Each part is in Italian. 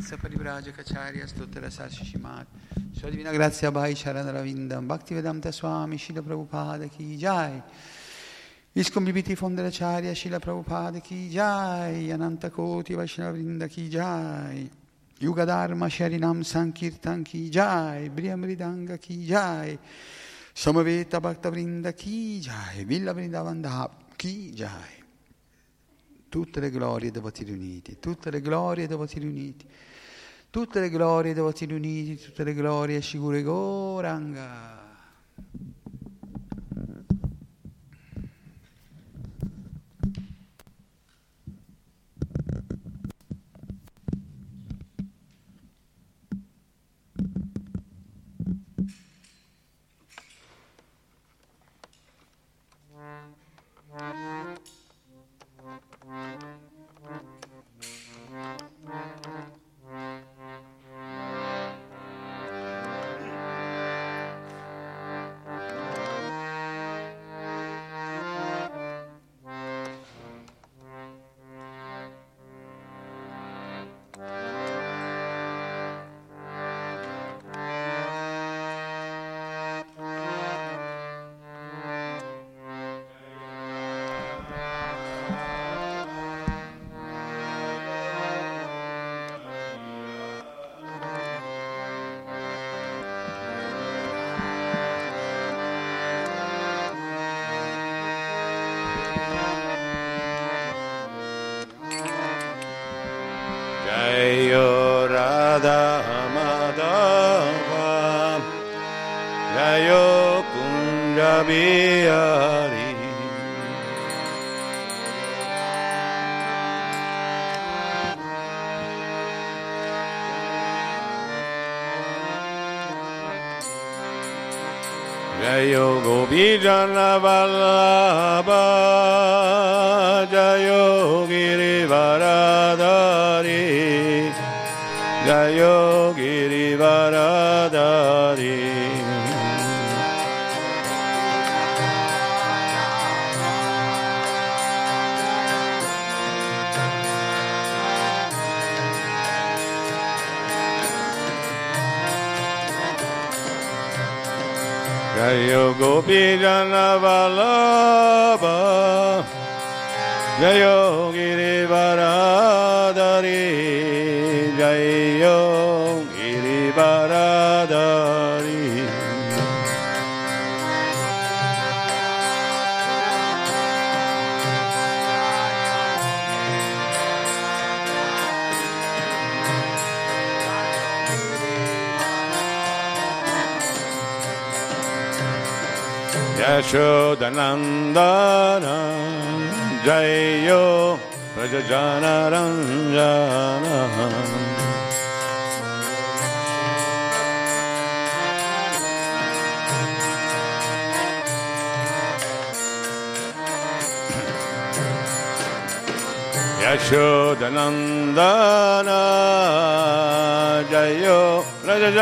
Vishnupada Paramansa Parivrajacharya Stottara Sashishimat Sua Divina Grazia Bhai Charanaravinda Bhakti Vedanta Swami Shila Prabhupada Ki Jai. Iskon Bibiti Fondaracharya Shila Prabhupada Ki Jai. Ananta Koti Vaishnavrinda Ki Jai. Yuga Dharma Sharinam Sankirtan Ki Jai. Briyamridanga Ki Jai. Samaveta Bhakta Vrinda Ki Jai. Villa Vrindavanda Ki Jai. Tutte le glorie devoti riuniti, tutte le glorie devoti riuniti, tutte le glorie devoti riuniti, tutte le glorie Shigure Goranga. Jayo Gopijana Vallabha Jayo Girivaradari Jayo Gopijana Vallabha Jayo Girivaradari यशोदनन्दना जयो व्रजनरञ्जनः यशोदनन्दना जयो व्रजनरञ्जना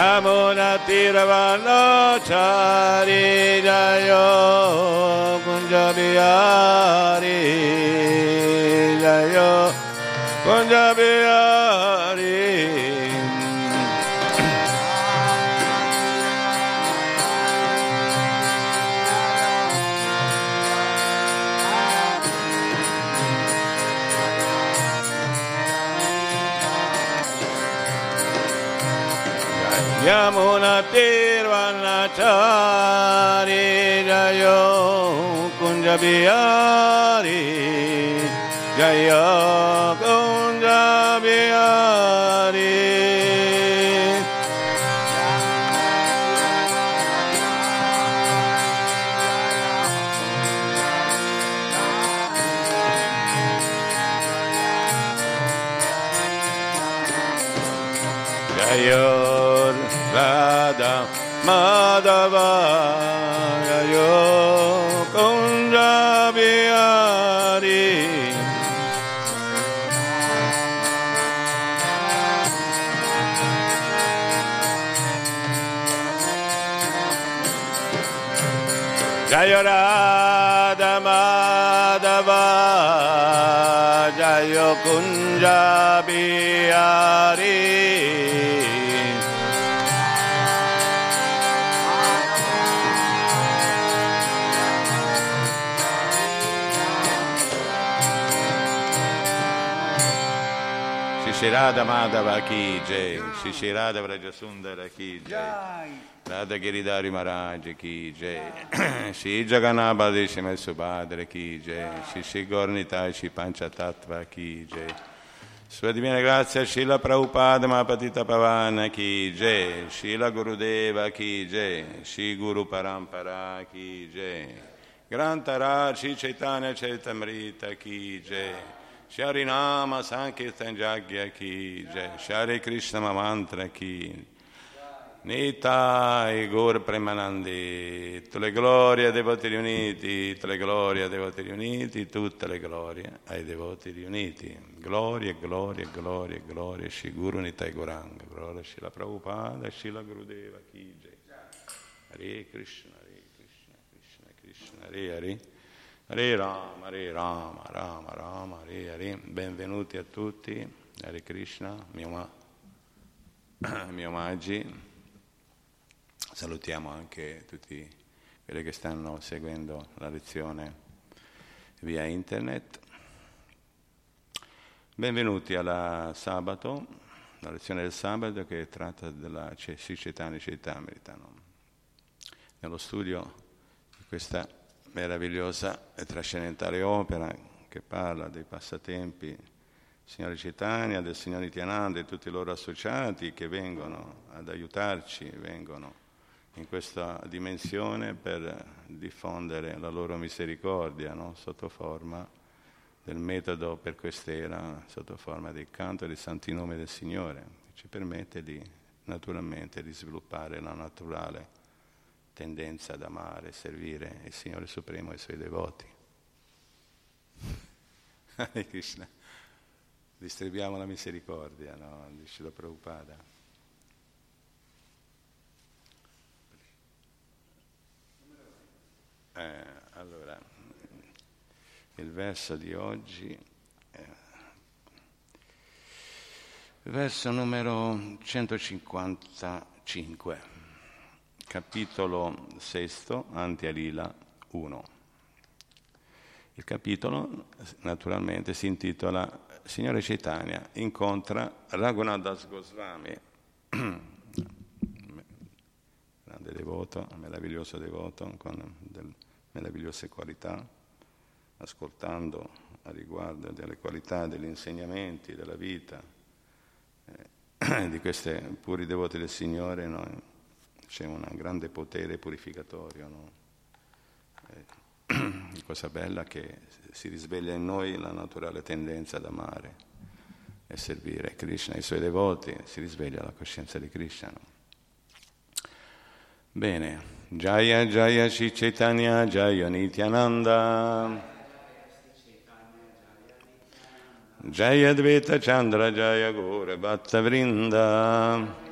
Yamuna Tiravana Chari Jayo Punjabi Ari Jayo Punjabi Ari Yamuna तीर्वनाचारि जयो कुञ्जबिहारी जय गो Jaya Shishirada Madhava Ki Jai, Shishirada Vrajasundara Ki Jai, Radha Giridhari Maharaj Ki Jai, Shri Jaganabadi Shime Subhadra Ki Jai, Shri Gornitai Shri Panchatattva Ki Jai, Sua Divina Grazia Shila Prabhupada Mapatita Pavana Ki Jai, Shila Gurudeva Ki Jai, Shri Guru Parampara Ki Jai, Grantara Shri Chaitanya Chaitamrita Ki Jai, Shari Nama Sankirtan Jagya Ki Jai, Shari Krishna Mantra Ki Nita e Gaur Premanandi, tutte le glorie ai devoti riuniti, tutte le glorie ai devoti riuniti, tutte le glorie ai devoti riuniti. Gloria, gloria, gloria, gloria, Shri Guru Nitai Goranga, gloria Shila Prabhupada, Shila Gurudeva Ki Jai. Hare Krishna, Hare Krishna, Krishna Krishna, Hare Hare. Hare Rama, Hare Rama, Rama, Rama, Hare Hare. Benvenuti a tutti, Hare Krishna, mio omaggi. Salutiamo anche tutti quelli che stanno seguendo la lezione via internet. Benvenuti alla sabato, la lezione del sabato che tratta della Sicetani Ceitamritano. Nello studio di questa meravigliosa e trascendentale opera che parla dei passatempi Signore Cetania, del Signore Nityananda e tutti i loro associati che vengono ad aiutarci, vengono in questa dimensione per diffondere la loro misericordia no? sotto forma del metodo per quest'era, sotto forma del canto dei santi nomi del Signore, che ci permette di naturalmente di sviluppare la naturale tendenza ad amare e servire il Signore Supremo e i Suoi devoti. Hare Krishna. Distribuiamo la misericordia, no? Dice la Prabhupada. Eh, allora, il verso di oggi, eh, verso numero 155 capitolo sesto, Antialila 1. Il capitolo naturalmente si intitola Signore Chaitanya incontra Raghunadas Goswami, grande devoto, meraviglioso devoto, con del, meravigliose qualità, ascoltando a riguardo delle qualità degli insegnamenti, della vita, eh, di questi puri devoti del Signore, noi c'è un grande potere purificatorio. No? Eh, cosa bella che si risveglia in noi la naturale tendenza ad amare e servire Krishna i suoi devoti, si risveglia la coscienza di Krishna. No? Bene, Jaya Jaya Shri Jaya Nityananda Jaya Dveta Chandra Jaya Gore Bhatta Vrinda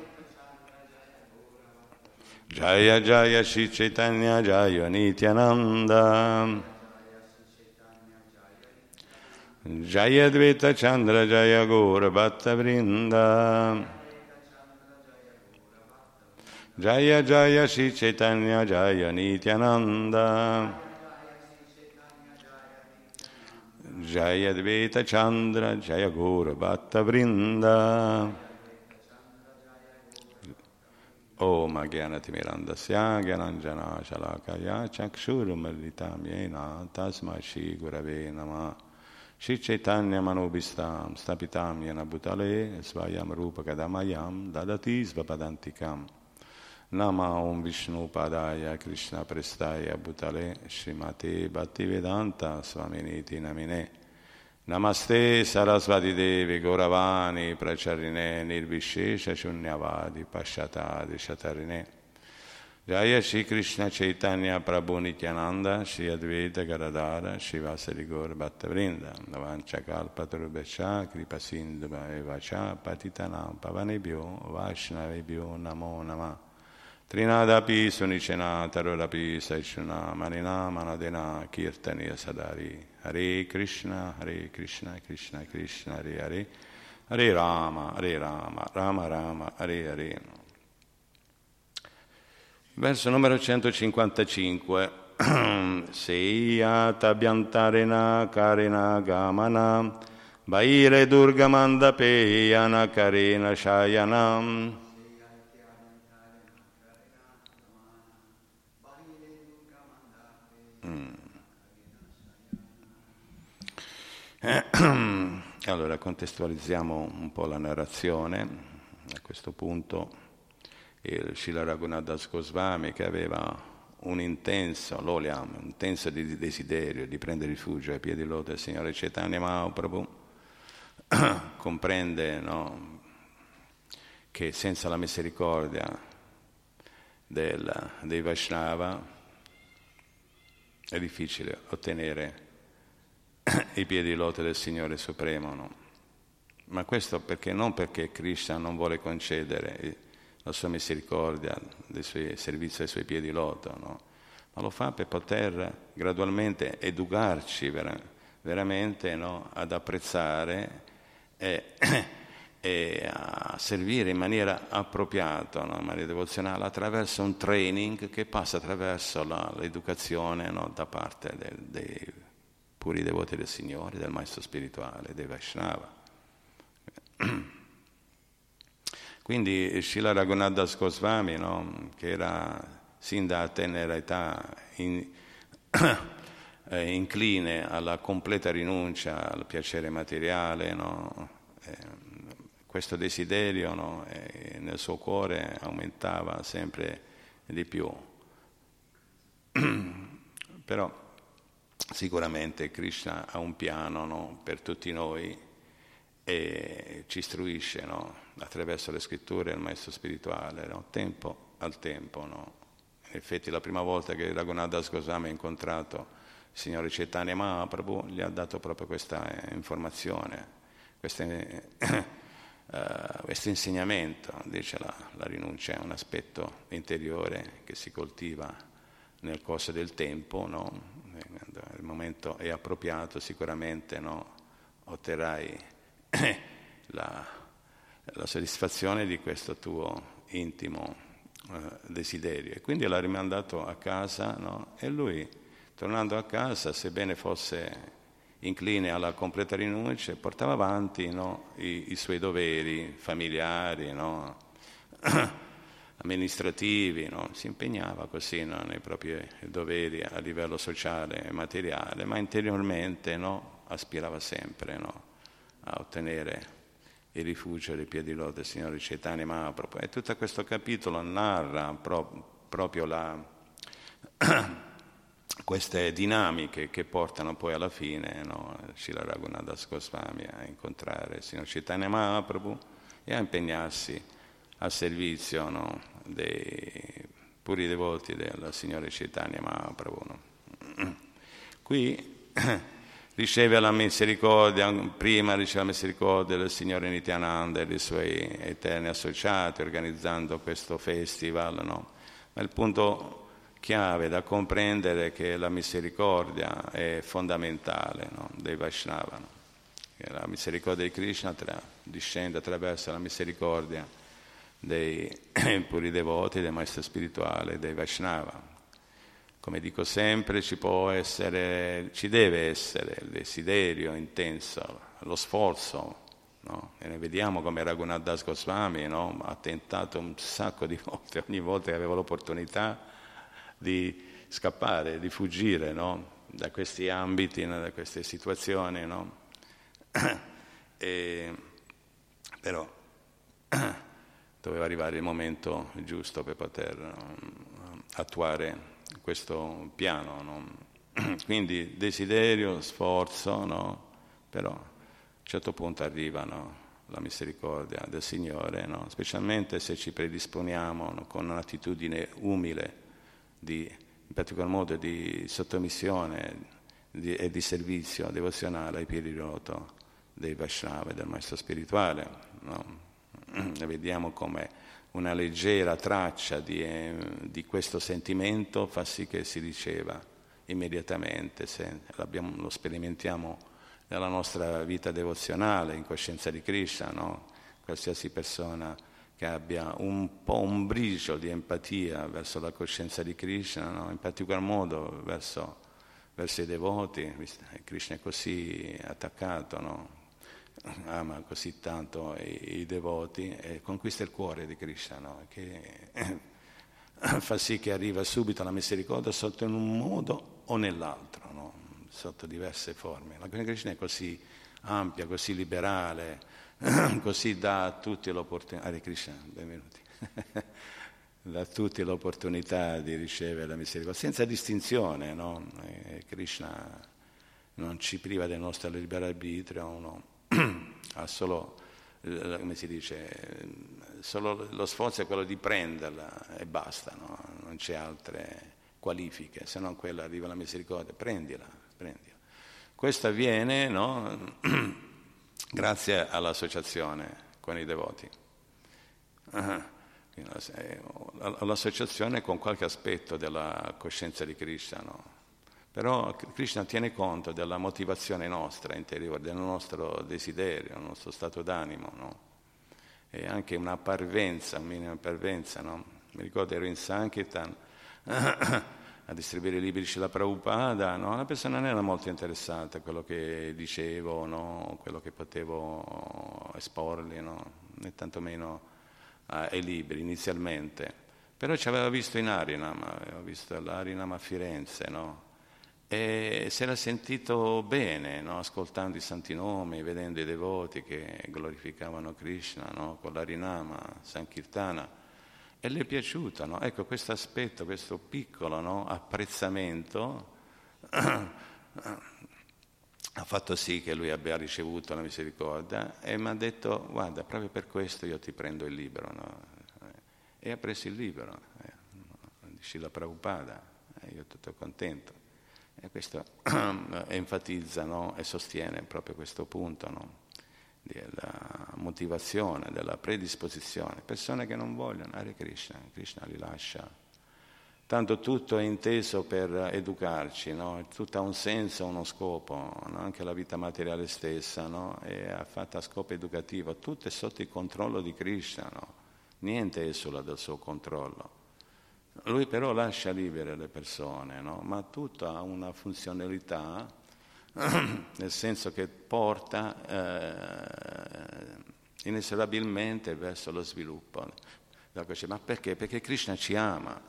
Jaya Jaya Shri Chaitanya Jaya Nityananda. Jaya Dvita Chandra Jaya Gora Bhatta Vrinda. Jaya Jaya Shri Chaitanya Jaya Nityananda. Jaya Dvita Chandra Jaya Gora Bhatta Vrinda Om Agyanatimirandasya Gyananjana Shalakaya Chakshurumalitam Yena Tasma Shri Gurave Nama Shri Chaitanya Manobhistam Stapitam Yena Bhutale Svayam Rupa Kadamayam Dadati Svapadantikam. Nama Om Vishnu Padaya Namaste Sarasvati Devi Gauravani Pracharine Nirvishesha Shunyavadi Pashatadi Shatarine Jaya Shri Krishna Chaitanya Prabhu Nityananda Shri Advaita Garadara Shri Vasari Gaur Bhattavrinda Navancha Kalpa Turubhacha Kripa Sindhuva Evacha Patitanam Pavanebhyo Vaishnavebhyo Namo Namah Trinadapi Sunicena Tarorapi Saichuna Manina Manadena Kirtaniya Sadari Hare Krishna Hare Krishna Krishna Krishna Hare Hare. Hare Rama Hare Rama Rama Rama Hare Hare. Verso numero 155 Seiya Tabyantarena Karena Gamana Baire Durgamanda Peyana Karena Shayanam Allora contestualizziamo un po' la narrazione. A questo punto il Srila Raghunadas Goswami che aveva un intenso, l'oliam, un intenso desiderio di prendere rifugio ai piedi loto del Signore Chaitanya Mahaprabhu, comprende no, che senza la misericordia del, dei Vaishnava è difficile ottenere i piedi lote del Signore Supremo. No? Ma questo perché non perché Krishna non vuole concedere la sua misericordia del suo servizio ai suoi piedi loto, no? ma lo fa per poter gradualmente educarci vera, veramente no? ad apprezzare e, e, a servire in maniera appropriata, in maniera devozionale, attraverso un training che passa attraverso la, l'educazione da parte dei, dei puri devoti del Signore, del Maestro spirituale, dei Vaishnava. Quindi Srila Raghunadas Goswami, no, che era sin da tenera età in, eh, incline alla completa rinuncia al piacere materiale, no, eh, questo desiderio no, eh, nel suo cuore aumentava sempre di più. Però sicuramente Krishna ha un piano no, per tutti noi e ci istruisce no, attraverso le scritture il maestro spirituale, no, tempo al tempo. In effetti la prima volta che Raghunadas Goswami ha incontrato il Signore Chaitanya Mahaprabhu gli ha dato proprio questa eh, informazione, questa, uh, questo insegnamento, dice la, la rinuncia è un aspetto interiore che si coltiva nel corso del tempo, no? Il momento è appropriato sicuramente no? otterrai la, la, soddisfazione di questo tuo intimo eh, desiderio. E quindi l'ha rimandato a casa no? e lui, tornando a casa, sebbene fosse incline alla completa rinuncia, portava avanti no? I, I, suoi doveri familiari amministrativi, no? si impegnava così no? nei propri doveri a livello sociale e materiale, ma interiormente no? aspirava sempre a ottenere il rifugio dei piedi lode del Signore Chaitanya Mahaprabhu. E tutto questo capitolo narra pro- proprio la, queste dinamiche che portano poi alla fine no? Shila Raghunadas Goswami a incontrare il Signore Chaitanya Mahaprabhu e a impegnarsi a servizio no, dei puri devoti del Signore Chaitanya Mahaprabhu. No? Qui riceve la misericordia, prima riceve la misericordia del Signore Nityananda e dei suoi eterni associati organizzando questo festival. No? Ma il punto chiave da comprendere è che la misericordia è fondamentale no? dei Vaishnava. No? La misericordia di Krishna tra, discende attraverso la misericordia dei puri devoti, del maestro spirituale, dei Vaishnava. Come dico sempre, ci può essere, ci deve essere il desiderio intenso, lo sforzo, no? E ne vediamo come Raghunath Das Goswami no? ha tentato un sacco di volte, ogni volta che aveva l'opportunità di scappare, di fuggire no? da questi ambiti, da queste situazioni. E, però doveva arrivare il momento giusto per poter um, attuare questo piano. No? Quindi desiderio, sforzo, no? però a un certo punto arriva no? la misericordia del Signore, specialmente se ci predisponiamo con un'attitudine umile, di, in particolar modo di sottomissione di, e di servizio devozionale ai piedi roto dei Vaishnava e del Maestro spirituale. No? vediamo come una leggera traccia di, eh, di, questo sentimento fa sì che si riceva immediatamente, se lo sperimentiamo nella nostra vita devozionale, in coscienza di Krishna, no? qualsiasi persona che abbia un po' un briciolo di empatia verso la coscienza di Krishna, no? in particolar modo verso, verso, i devoti, Krishna è così attaccato, no? Ama così tanto i, i, devoti e conquista il cuore di Krishna, no? che fa sì che arriva subito alla misericordia sotto in un modo o nell'altro, no? sotto diverse forme. La Krishna è così ampia, così liberale, così dà a tutti l'opportunità. Hare Krishna, benvenuti. dà tutti l'opportunità di ricevere la misericordia, senza distinzione, no? Krishna non ci priva del nostro libero arbitrio, uno ha solo, eh, come si dice, solo lo sforzo è quello di prenderla e basta, no? non c'è altre qualifiche, se non quella arriva la misericordia, prendila, prendila. Questo avviene no? grazie all'associazione con i devoti. L'associazione con qualche aspetto della coscienza di Krishna, no? Però Krishna tiene conto della motivazione nostra interiore, del nostro desiderio, del nostro stato d'animo, no? E anche una parvenza, minima parvenza, no? Mi ricordo ero in Sankirtan a distribuire i libri Shila Prabhupada, no? La persona non era molto interessata a quello che dicevo, no? Quello che potevo esporli, no? Né tantomeno ai libri inizialmente. Però ci aveva visto in Arinam, aveva visto l'Arinam a Firenze, no? E si era sentito bene, no? ascoltando i santi nomi, vedendo i devoti che glorificavano Krishna no? con l'Arinama, Sankirtana, e le è piaciuto. No? Ecco, questo aspetto, questo piccolo apprezzamento ha fatto sì che lui abbia ricevuto la misericordia e mi ha detto, guarda, proprio per questo io ti prendo il libro. E ha preso il libro, eh, di Srila Prabhupada, e io tutto contento. E questo enfatizza no? e sostiene proprio questo punto no? della motivazione, della predisposizione. Persone che non vogliono Hare Krishna, Krishna li lascia. Tanto tutto è inteso per educarci, no? tutto ha un senso, uno scopo, anche la vita materiale stessa è fatta a scopo educativo, tutto è sotto il controllo di Krishna, niente esula del suo controllo. Lui però lascia libere le persone, no? ma tutto ha una funzionalità, nel senso che porta eh, inesorabilmente verso lo sviluppo. Ma perché? Perché Krishna ci ama,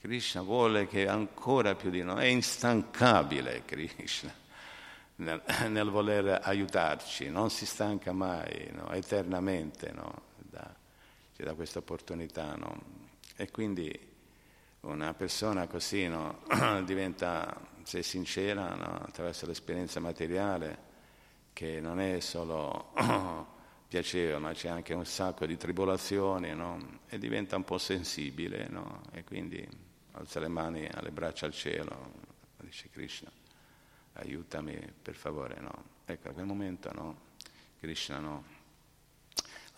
Krishna vuole che ancora più di noi, è instancabile Krishna nel, nel voler aiutarci, non si stanca mai, no? eternamente no? da, ci dà questa opportunità. E quindi una persona così no, diventa, se sincera, no, attraverso l'esperienza materiale, che non è solo piacevole, ma c'è anche un sacco di tribolazioni, no, e diventa un po' sensibile, e quindi alza le mani, alle braccia al cielo, dice Krishna, aiutami per favore. Ecco, a quel momento Krishna no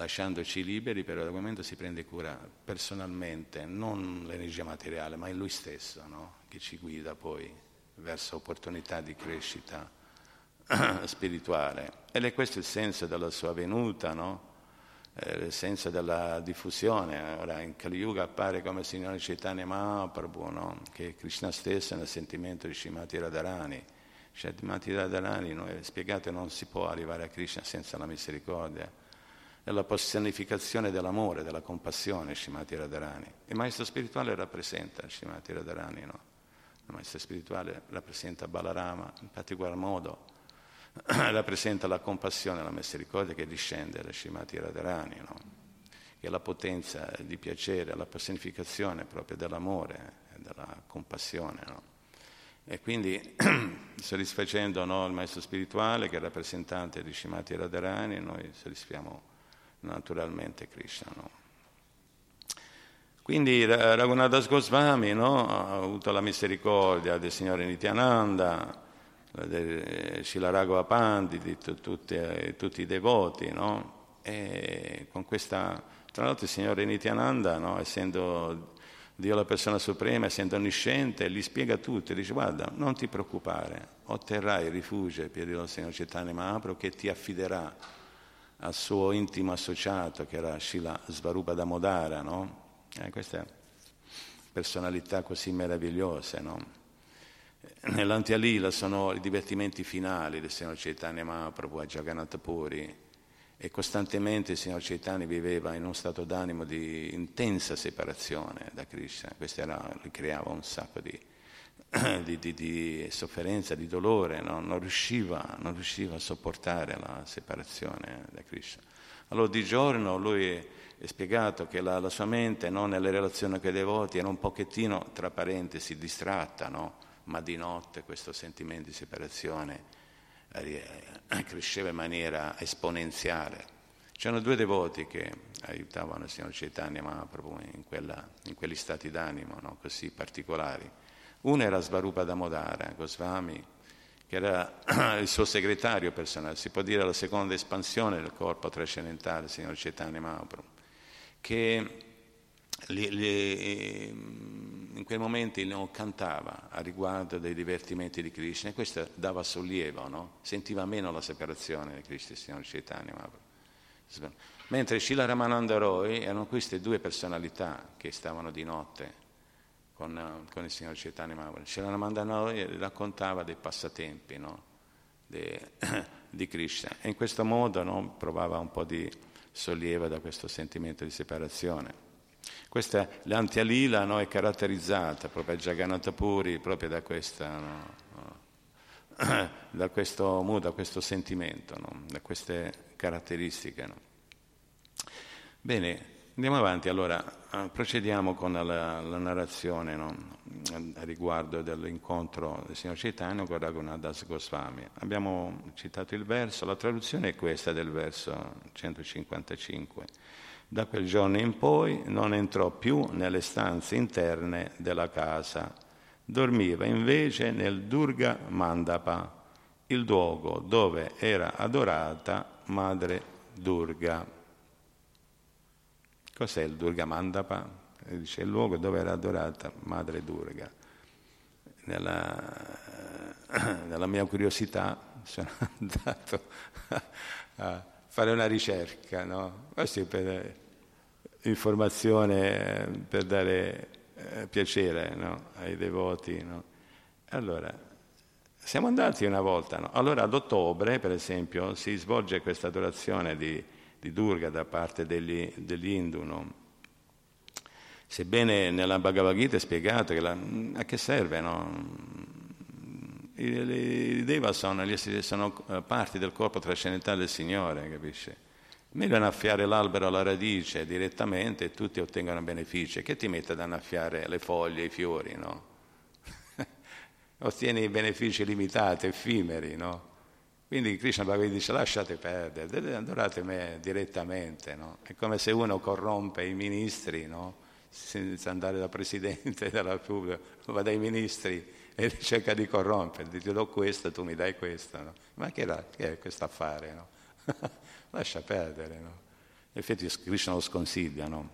lasciandoci liberi, però momento si prende cura personalmente, non l'energia materiale, ma è lui stesso no? che ci guida poi verso opportunità di crescita spirituale. Ed è questo il senso della sua venuta, no? eh, il senso della diffusione. Ora in Kali Yuga appare come Signore Chaitanya Mahaprabhu, no? che è Krishna stesso nel sentimento di Shimati Radharani. Shimati Radharani, no? è spiegato non si può arrivare a Krishna senza la misericordia è la personificazione dell'amore, della compassione, Shimati Radharani. Il maestro spirituale rappresenta Shimati Radharani, no? Il maestro spirituale rappresenta Balarama, in particolar modo rappresenta la compassione, la misericordia che discende da Shimati Radharani, no? Che la potenza di piacere, la personificazione proprio dell'amore e della compassione, no? E quindi soddisfacendo no, il maestro spirituale che è rappresentante di Shimati Radharani, noi soddisfiamo naturalmente Krishna. No? Quindi Raghunadas Goswami no, ha avuto la misericordia del Signore Nityananda, di Shilaragova Pandi, di tutti, tutti i devoti, no? E con questa, tra l'altro il Signore Nityananda, no? essendo Dio la persona suprema, essendo onnisciente, gli spiega tutto, dice guarda, non ti preoccupare, otterrai rifugio ai piedi del Signore Chaitanya Mahaprabhu che ti affiderà al suo intimo associato che era Shila Svarupa Damodara, no? Eh, queste personalità così meravigliose, no? Nell'Antialila sono i divertimenti finali del Signore Chaitanya Mahaprabhu a Jagannath Puri e costantemente il Signore Chaitanya viveva in uno stato d'animo di intensa separazione da Krishna, questo era, gli creava un sacco di, di, di, di sofferenza, di dolore, no? non, riusciva, non, riusciva, a sopportare la separazione da Krishna. Allora di giorno lui è spiegato che la, la sua mente no, nelle relazioni con i devoti era un pochettino, tra parentesi, distratta, no? ma di notte questo sentimento di separazione eh, cresceva in maniera esponenziale. C'erano due devoti che aiutavano il signor Chaitanya Mahaprabhu in, quella, in quegli stati d'animo no? così particolari. Uno era Svarupa Damodara Goswami, che era il suo segretario personale, si può dire la seconda espansione del corpo trascendentale, signor Chaitanya Mahaprabhu, che li, li, in quei momenti non cantava a riguardo dei divertimenti di Krishna e questo dava sollievo, no? sentiva meno la separazione di Krishna e Signore Chaitanya Mahaprabhu. Mentre Shila Ramananda Roy erano queste due personalità che stavano di notte con, con il signor Chaitanya Mahaprabhu. Shila Roy raccontava dei passatempi no? De, di Krishna e in questo modo no? provava un po' di sollievo da questo sentimento di separazione. Questa, l'antialila no, è caratterizzata proprio a Jagannath Puri proprio da, questa, no, da questo mood, da questo sentimento, no, da queste caratteristiche. Bene, andiamo avanti. Allora, eh, procediamo con la, la narrazione a riguardo dell'incontro del signor Chaitanya con Raghunadas Goswami. Abbiamo citato il verso, la traduzione è questa del verso 155. Da quel giorno in poi non entrò più nelle stanze interne della casa, dormiva invece nel Durga Mandapa, il luogo dove era adorata Madre Durga. Cos'è il Durga Mandapa? Dice il luogo dove era adorata Madre Durga. Nella, nella mia curiosità sono andato a fare una ricerca, no? Questo per informazione per dare eh, piacere no? ai devoti. No? Allora, siamo andati una volta, no? allora ad ottobre per esempio si svolge questa adorazione di, di Durga da parte degli, degli Hindu, no? sebbene nella Bhagavad Gita è spiegato che la, a che serve, no? I, Deva sono, sono eh, parti del corpo trascendentale del Signore, capisci? Meglio annaffiare l'albero alla radice direttamente e tutti ottengono benefici. Che ti mette ad annaffiare le foglie, i fiori, no? Ottieni benefici limitati, effimeri, no? Quindi Krishna Bhagavan dice lasciate perdere, adorate me direttamente, no? È come se uno corrompe i ministri, no? Senza andare dal Presidente della Repubblica, va dai ministri e cerca di corrompere, ti do questo, tu mi dai questo, no? Ma che, è questo affare, no? lascia perdere. No? In effetti Krishna lo sconsiglia. No?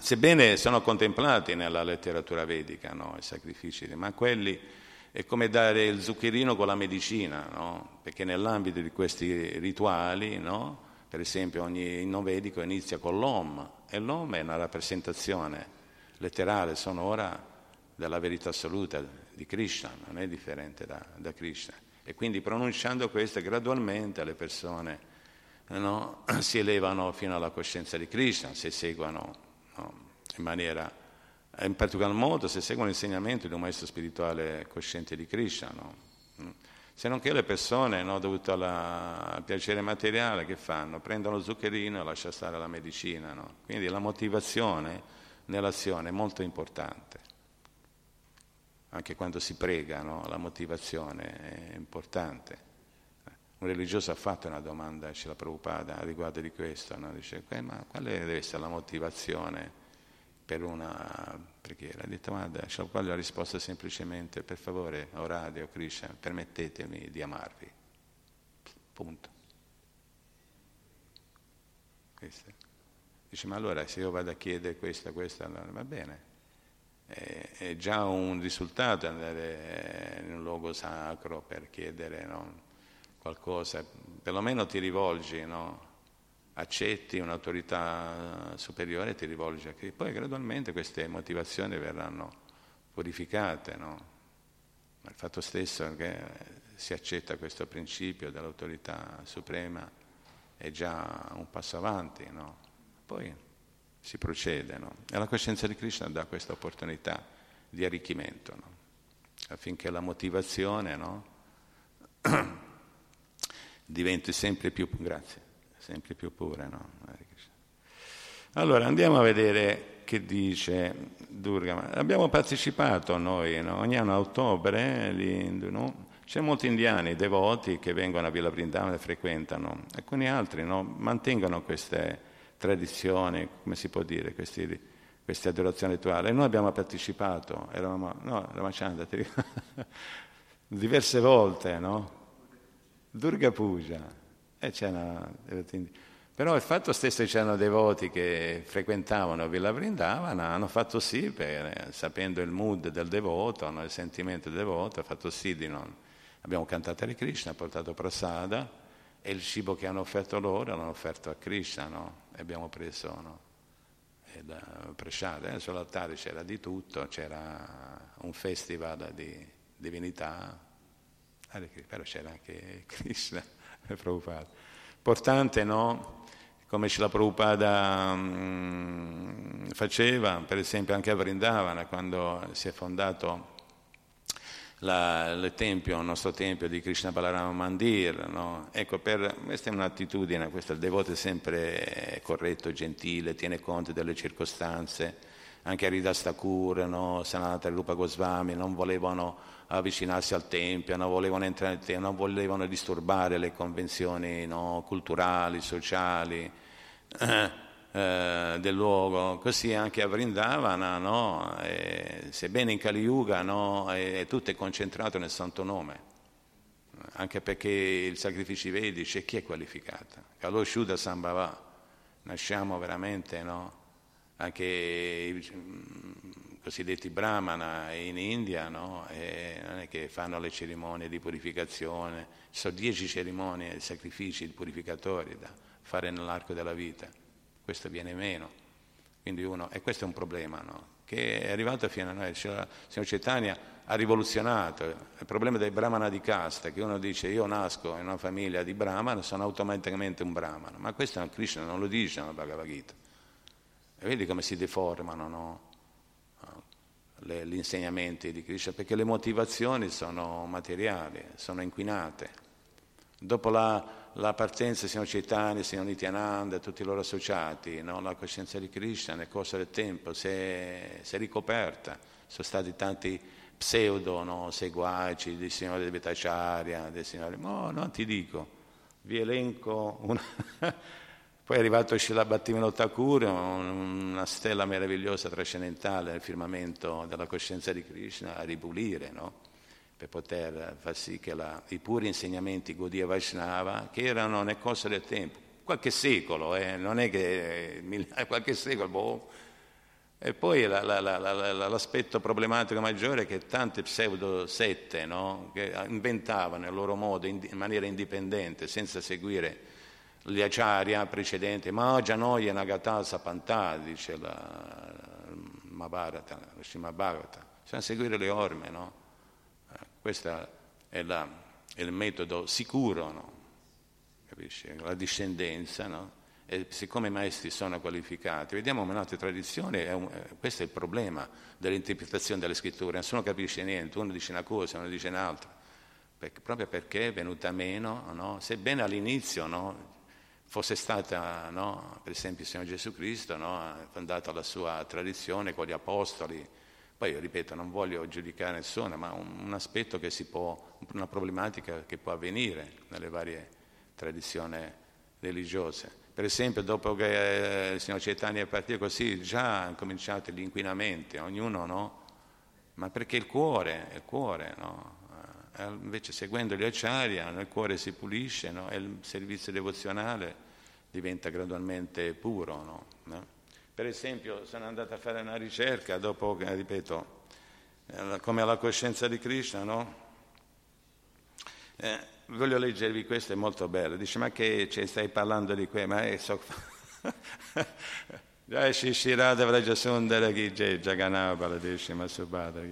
Sebbene sono contemplati nella letteratura vedica i sacrifici, ma quelli è come dare il zuccherino con la medicina, no? perché nell'ambito di questi rituali, no? per esempio ogni inno vedico inizia con l'Om e l'Om è una rappresentazione letterale, sonora della verità assoluta di Krishna, non è differente da, da Krishna. E quindi pronunciando questo gradualmente le persone no, si elevano fino alla coscienza di Krishna, se seguono no, in maniera, in particolar modo se seguono l'insegnamento di un maestro spirituale cosciente di Krishna. No? Mm. Se non che le persone, no, dovute al piacere materiale, che fanno? Prendono lo zuccherino e lasciano stare la medicina. No? Quindi la motivazione nell'azione è molto importante anche quando si prega, la motivazione è importante. Un religioso ha fatto una domanda a Cila Prabhupada a riguardo di questo, dice ma quale deve essere la motivazione per una preghiera? Ha detto guarda, Prabhupada ha risposto semplicemente per favore, o radio, o Krishna, permettetemi di amarvi. Punto. Dice, ma allora se io vado a chiedere questa, questa, allora va bene. È, è già un risultato andare in un luogo sacro per chiedere no, qualcosa, perlomeno ti rivolgi, no? Accetti un'autorità superiore e ti rivolgi a Cristo. Poi gradualmente queste motivazioni verranno purificate. No? Il fatto stesso che si accetta questo principio dell'autorità suprema è già un passo avanti. No? Poi si procede, no? E la coscienza di Krishna dà questa opportunità di arricchimento, no? affinché la motivazione no? diventi sempre più, grazie, sempre più pura. Allora andiamo a vedere che dice Durga. Abbiamo partecipato noi, ogni anno a ottobre, l'Indu, c'è molti indiani devoti che vengono a Villa Brindana e frequentano, alcuni altri mantengono queste tradizioni, come si può dire, questi, queste adorazioni rituali. Noi abbiamo partecipato, eravamo, no, eravamo andati diverse volte, no? Durga Puja, e c'era, però il fatto stesso che c'erano devoti che frequentavano Villa Vrindavana hanno fatto sì, per, sapendo il mood del devoto, no, il sentimento del devoto, ha fatto sì di non... Abbiamo cantato Hare Krishna, portato prasada e il cibo che hanno offerto loro l'hanno offerto a Krishna, no? e abbiamo preso no? il prasada. Eh, sull'altare c'era di tutto, c'era un festival di divinità, però c'era anche Krishna e Prabhupada. Importante, no? Come ce la Prabhupada mh, faceva, per esempio anche a Vrindavana, quando si è fondato la, il tempio, il nostro tempio di Krishna Balarama Mandir. No? Ecco, per, questa è un'attitudine, questo il devoto è sempre corretto, gentile, tiene conto delle circostanze. Anche Aridas Thakur, no? Sanatari Rupa Goswami non volevano avvicinarsi al tempio, non volevano entrare nel tempio, non volevano disturbare le convenzioni no? culturali, sociali. Eh, del luogo, così anche a Vrindavana, no? e, sebbene in Kali Yuga no? tutto è concentrato nel santo nome, anche perché il sacrificio vedici chi è qualificato? Kalo Shuddha Sambhava, nasciamo veramente, no? anche cosiddetti brahmana in India, no? non è che fanno le cerimonie di purificazione, ci sono dieci cerimonie, sacrifici purificatori da fare nell'arco della vita questo viene meno. Uno, e questo è un problema no? che è arrivato fino a noi. Cioè, signor Cetania ha rivoluzionato il problema dei brahmana di casta, che uno dice io nasco in una famiglia di brahmana, sono automaticamente un brahmana, ma questo Krishna non lo dice nella Bhagavad Gita. E vedi come si deformano no? Le, gli insegnamenti di Krishna, perché le motivazioni sono materiali, sono inquinate. Dopo la, la partenza del signor Chaitanya, signor Nityananda e tutti i loro associati, no? la coscienza di Krishna nel corso del tempo si è, si è ricoperta, sono stati tanti pseudo no? seguaci del signore di Bhattacharya, del signore... No, non ti dico, vi elenco una... Poi è arrivato Srila Bhattivinoda Thakur, una stella meravigliosa trascendentale nel firmamento della coscienza di Krishna, a ripulire, no? per poter far sì che la, i puri insegnamenti Gaudiya Vaishnava, che erano nel corso del tempo, qualche secolo, eh, non è che eh, qualche secolo, boh. E poi la, la, l'aspetto problematico maggiore è che tante pseudo-sette no, che inventavano il loro modo in, in, maniera indipendente, senza seguire gli acharya precedenti, ma già noi è Nagata Sapantà, dice la, Mahabharata, lo Srimad bisogna seguire le orme, no? Questo è, la, è, il metodo sicuro, no? Capisci? La discendenza, no? E siccome i maestri sono qualificati, vediamo un'altra tradizione, è un, eh, questo è il problema dell'interpretazione delle scritture, nessuno capisce niente, uno dice una cosa, uno dice un'altra, perché, proprio perché è venuta meno, no? sebbene all'inizio no? Fosse stata, no? per esempio il Signore Gesù Cristo, ha fondato la sua tradizione con gli apostoli, poi, ripeto, non voglio giudicare nessuno, ma un, un aspetto che si può, una problematica che può avvenire nelle varie tradizioni religiose. Per esempio, dopo che eh, il signor Caetani è partito così, già hanno cominciato gli inquinamenti, ognuno no? Ma perché il cuore, il cuore, no? Invece seguendo gli acciari, il cuore si pulisce, no? È il servizio devozionale diventa gradualmente puro. No? No? Per esempio sono andato a fare una ricerca dopo, ripeto, come la coscienza di Krishna, no? Eh, voglio leggervi questo, è molto bello. Dice, ma che cioè, stai parlando di questo? Ma è so... Jai Shishirada Vrajasundara Ki Jai Jagannath Baladeshi Masubhada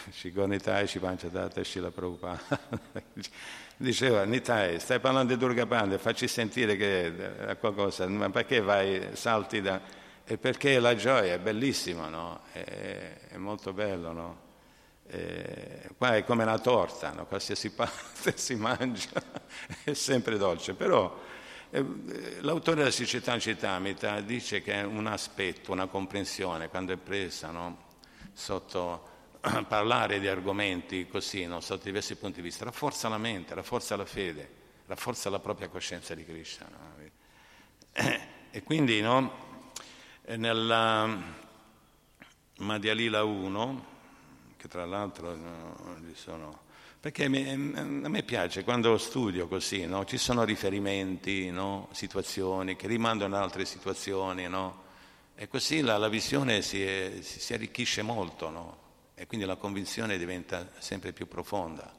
Ki Jai Shigonitai Shipanchadata Shila Prabhupada diceva Nitai stai parlando di Durga Panda facci sentire che è qualcosa ma perché vai salti da e perché la gioia è bellissima no? è, è molto bello no? Eh, qua è come la torta, no? qualsiasi parte si mangia è sempre dolce, però eh, l'autore della Società Citamita dice che è un aspetto, una comprensione, quando è presa no? sotto parlare di argomenti così, no? sotto diversi punti di vista, rafforza la mente, rafforza la fede, rafforza la propria coscienza di Krishna. E quindi nella Madhya Lila 1, che tra l'altro no, sono... Perché a me piace quando studio così, no? ci sono riferimenti, no? situazioni che rimandano ad altre situazioni, e così la, la visione si, è, si, si, arricchisce molto, e quindi la convinzione diventa sempre più profonda.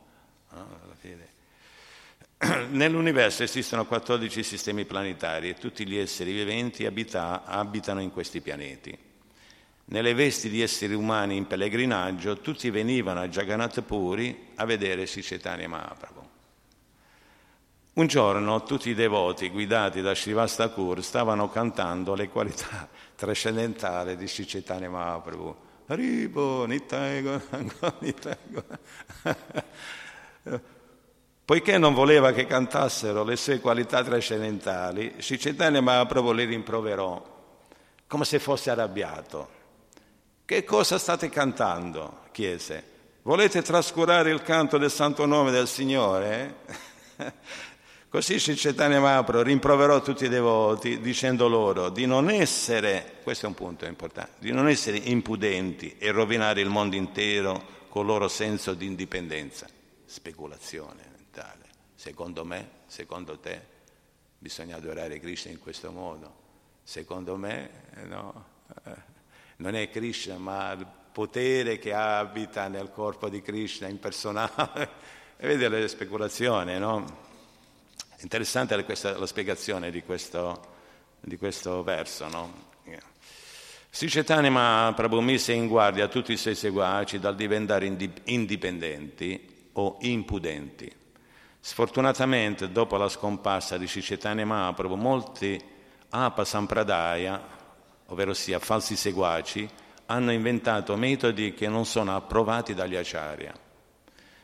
Nell'universo esistono 14 sistemi planetari e tutti gli esseri viventi abita, abitano in questi pianeti nelle vesti di esseri umani in pellegrinaggio, tutti venivano a Jagannath Puri a vedere Sicetania Mahaprabhu. Un giorno tutti i devoti guidati da Srivastakur stavano cantando le qualità trascendentali di Sicetania Mahaprabhu. Haribo, Nittaigo, Nittaigo. Poiché non voleva che cantassero le sue qualità trascendentali, Sicetania Mahaprabhu li rimproverò come se fosse arrabbiato. Che cosa state cantando? chiese. Volete trascurare il canto del santo nome del Signore? Così Chaitanya Mahaprabhu rimproverò tutti i devoti dicendo loro di non essere, questo è un punto importante, di non essere impudenti e rovinare il mondo intero con il loro senso di indipendenza. Speculazione mentale. Secondo me, secondo te, bisogna adorare Krishna in questo modo. Secondo me, no. Eh, non è Krishna, ma il potere che abita nel corpo di Krishna impersonale. e vedi la speculazione, no? Interessante questa, la spiegazione di questo, di questo verso, no? Sri Chaitanya Prabhu mise in guardia tutti i suoi seguaci dal diventare indipendenti o impudenti. Sfortunatamente, dopo la scomparsa di Chaitanya Mahaprabhu, molti Apa Sampradaya ovvero sia falsi seguaci, hanno inventato metodi che non sono approvati dagli acharya.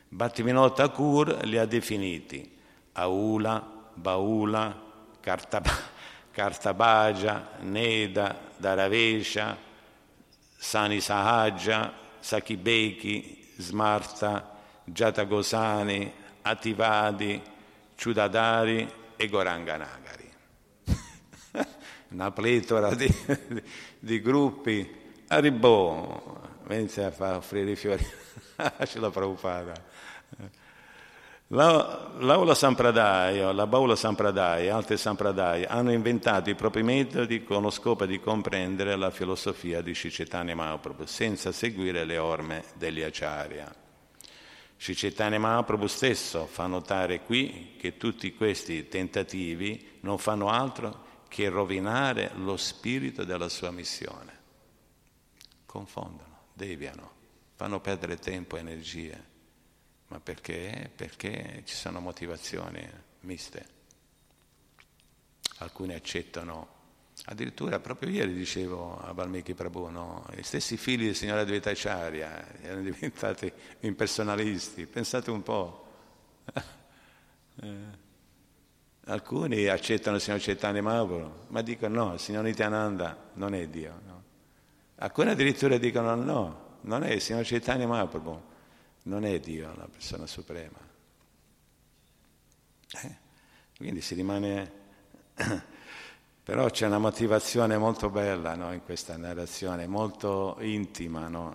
Bhattivinoda Thakur li ha definiti Aula, Baula, Kartabaja, Neda, Daravesha, Sani Sahaja, Sakibeki, Smarta, Jatagosani, Ativadi, Chudadari e Goranganagari. Una pletora di, di, di gruppi, Arribò, inizia a far offrire i fiori, ce l'ho preoccupata. La, l'aula Sampradaya, la Baula Sampradaya altre Sampradaya hanno inventato i propri metodi con lo scopo di comprendere la filosofia di Shicetane Mahaprabhu senza seguire le orme degli Acharya. Shicetane Mahaprabhu stesso fa notare qui che tutti questi tentativi non fanno altro che rovinare lo spirito della sua missione. Confondono, deviano, fanno perdere tempo e energie. Ma perché? Perché ci sono motivazioni miste. Alcuni accettano, addirittura proprio ieri dicevo a Valmiki Prabhu, no? gli stessi figli del Signore Advaitacharya erano diventati impersonalisti, pensate un po'. eh. Alcuni accettano il Signore Chaitanya Mahaprabhu, ma dicono no, il Signore Nityananda non è Dio. No. Alcuni addirittura dicono no, non è il Signore Chaitanya Mahaprabhu, non è Dio, la persona suprema. Eh? Quindi si rimane... Però c'è una motivazione molto bella no, in questa narrazione, molto intima. No?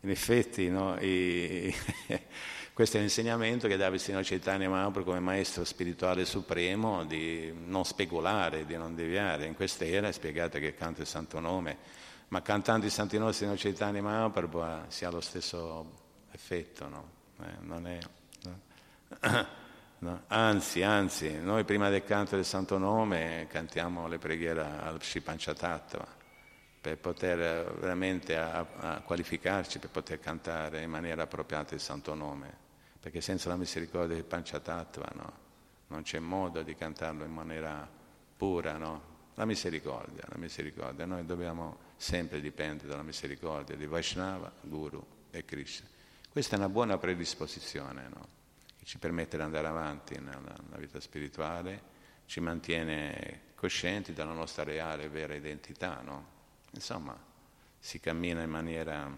In effetti no, i... Questo è l'insegnamento che dà Vistino Chaitanya Mahaprabhu come maestro spirituale supremo di non speculare, di non deviare. In questa era è spiegato che canta il santo nome, ma cantando i santi nostri Vistino Chaitanya Mahaprabhu si ha lo stesso effetto, no? Eh, non è... No? No? Anzi, anzi, noi prima del canto del Santo Nome cantiamo le preghiere al Shipanchatattva per poter veramente a, a qualificarci, per poter cantare in maniera appropriata il Santo Nome, perché senza la misericordia del Panchatattva no? non c'è modo di cantarlo in maniera pura, no? La misericordia, la misericordia, noi dobbiamo sempre dipendere dalla misericordia di Vaishnava, Guru e Krishna. Questa è una buona predisposizione, no? che ci permette di andare avanti nella, nella vita spirituale, ci mantiene coscienti della nostra reale e vera identità, no? Insomma, si cammina in maniera...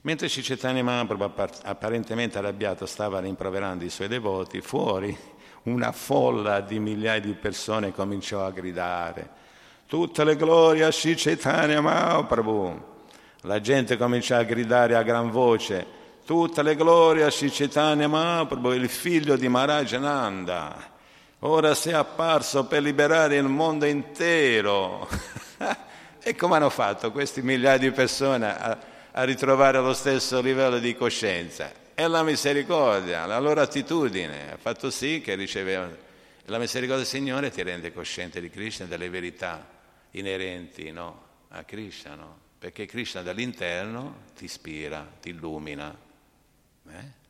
Mentre Cicetani Mahaprabhu, apparentemente arrabbiato, stava rimproverando i suoi devoti, fuori una folla di migliaia di persone cominciò a gridare tutte le glorie a Cicetani Mahaprabhu. La gente cominciò a gridare a gran voce Tutte le glorie a Shicitanya Mahaprabhu, il figlio di Maharajananda. Ora sei apparso per liberare il mondo intero. e come hanno fatto questi migliaia di persone a, a ritrovare lo stesso livello di coscienza? È la misericordia, la loro attitudine ha fatto sì che ricevevano. La misericordia del Signore ti rende cosciente di Krishna delle verità inerenti no? a Krishna, no? perché Krishna dall'interno ti ispira, ti illumina. Eh?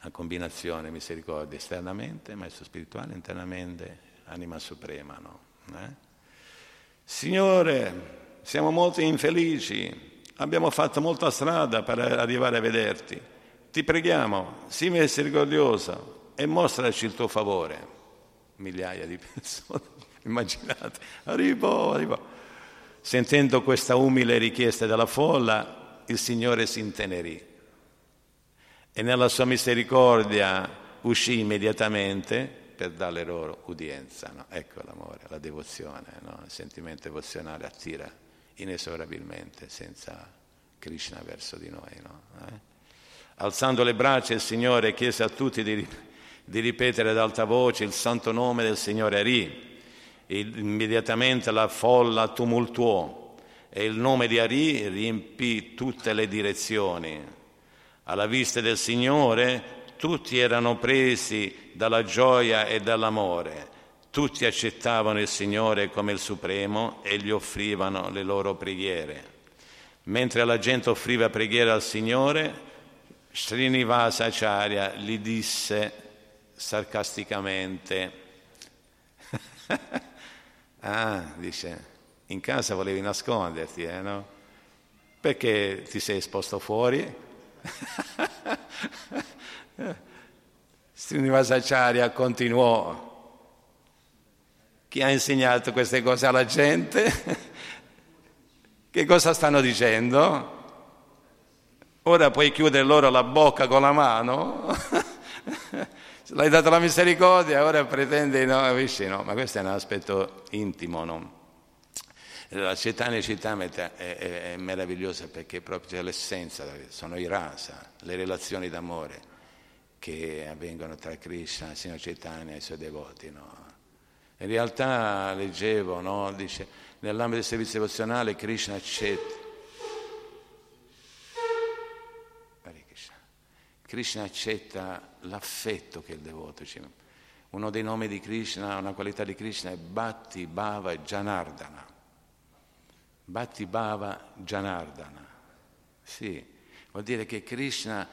La combinazione misericordia esternamente, maestro spirituale, internamente, anima suprema. No? Eh? Signore, siamo molto infelici, abbiamo fatto molta strada per arrivare a vederti. Ti preghiamo, sii misericordioso e mostraci il tuo favore. Migliaia di persone, immaginate, arrivo, arrivo. Sentendo questa umile richiesta della folla, il Signore si intenerì e nella sua misericordia uscì immediatamente per dare loro udienza. No? Ecco l'amore, la devozione, no? il sentimento devozionale attira inesorabilmente senza Krishna verso di noi. No? Eh? Alzando le braccia il Signore chiese a tutti di, di ripetere ad alta voce il santo nome del Signore Ari. Immediatamente la folla tumultuò e il nome di Ari riempì tutte le direzioni. Alla vista del Signore tutti erano presi dalla gioia e dall'amore, tutti accettavano il Signore come il Supremo e gli offrivano le loro preghiere. Mentre la gente offriva preghiere al Signore, Srinivasa Acharya gli disse sarcasticamente, ah, dice, in casa volevi nasconderti, eh, no? Perché ti sei esposto fuori? Srinivasacharya continuò. Chi ha insegnato queste cose alla gente? che cosa stanno dicendo? Ora puoi chiudere loro la bocca con la mano? L'hai data la misericordia, ora pretendi, no, capisci? No, ma questo è un aspetto intimo, no? La Chaitanya Citameta è, è, è, meravigliosa perché proprio c'è l'essenza, sono i rasa, le relazioni d'amore che avvengono tra Krishna, il Signore Chaitanya e i suoi devoti. No? In realtà leggevo, no? dice, nell'ambito del servizio devozionale Krishna accetta. Krishna accetta l'affetto che il devoto ci Uno dei nomi di Krishna, una qualità di Krishna è Bhatti Bhava Janardana. Bhatti Bhava Janardana. Sì, vuol dire che Krishna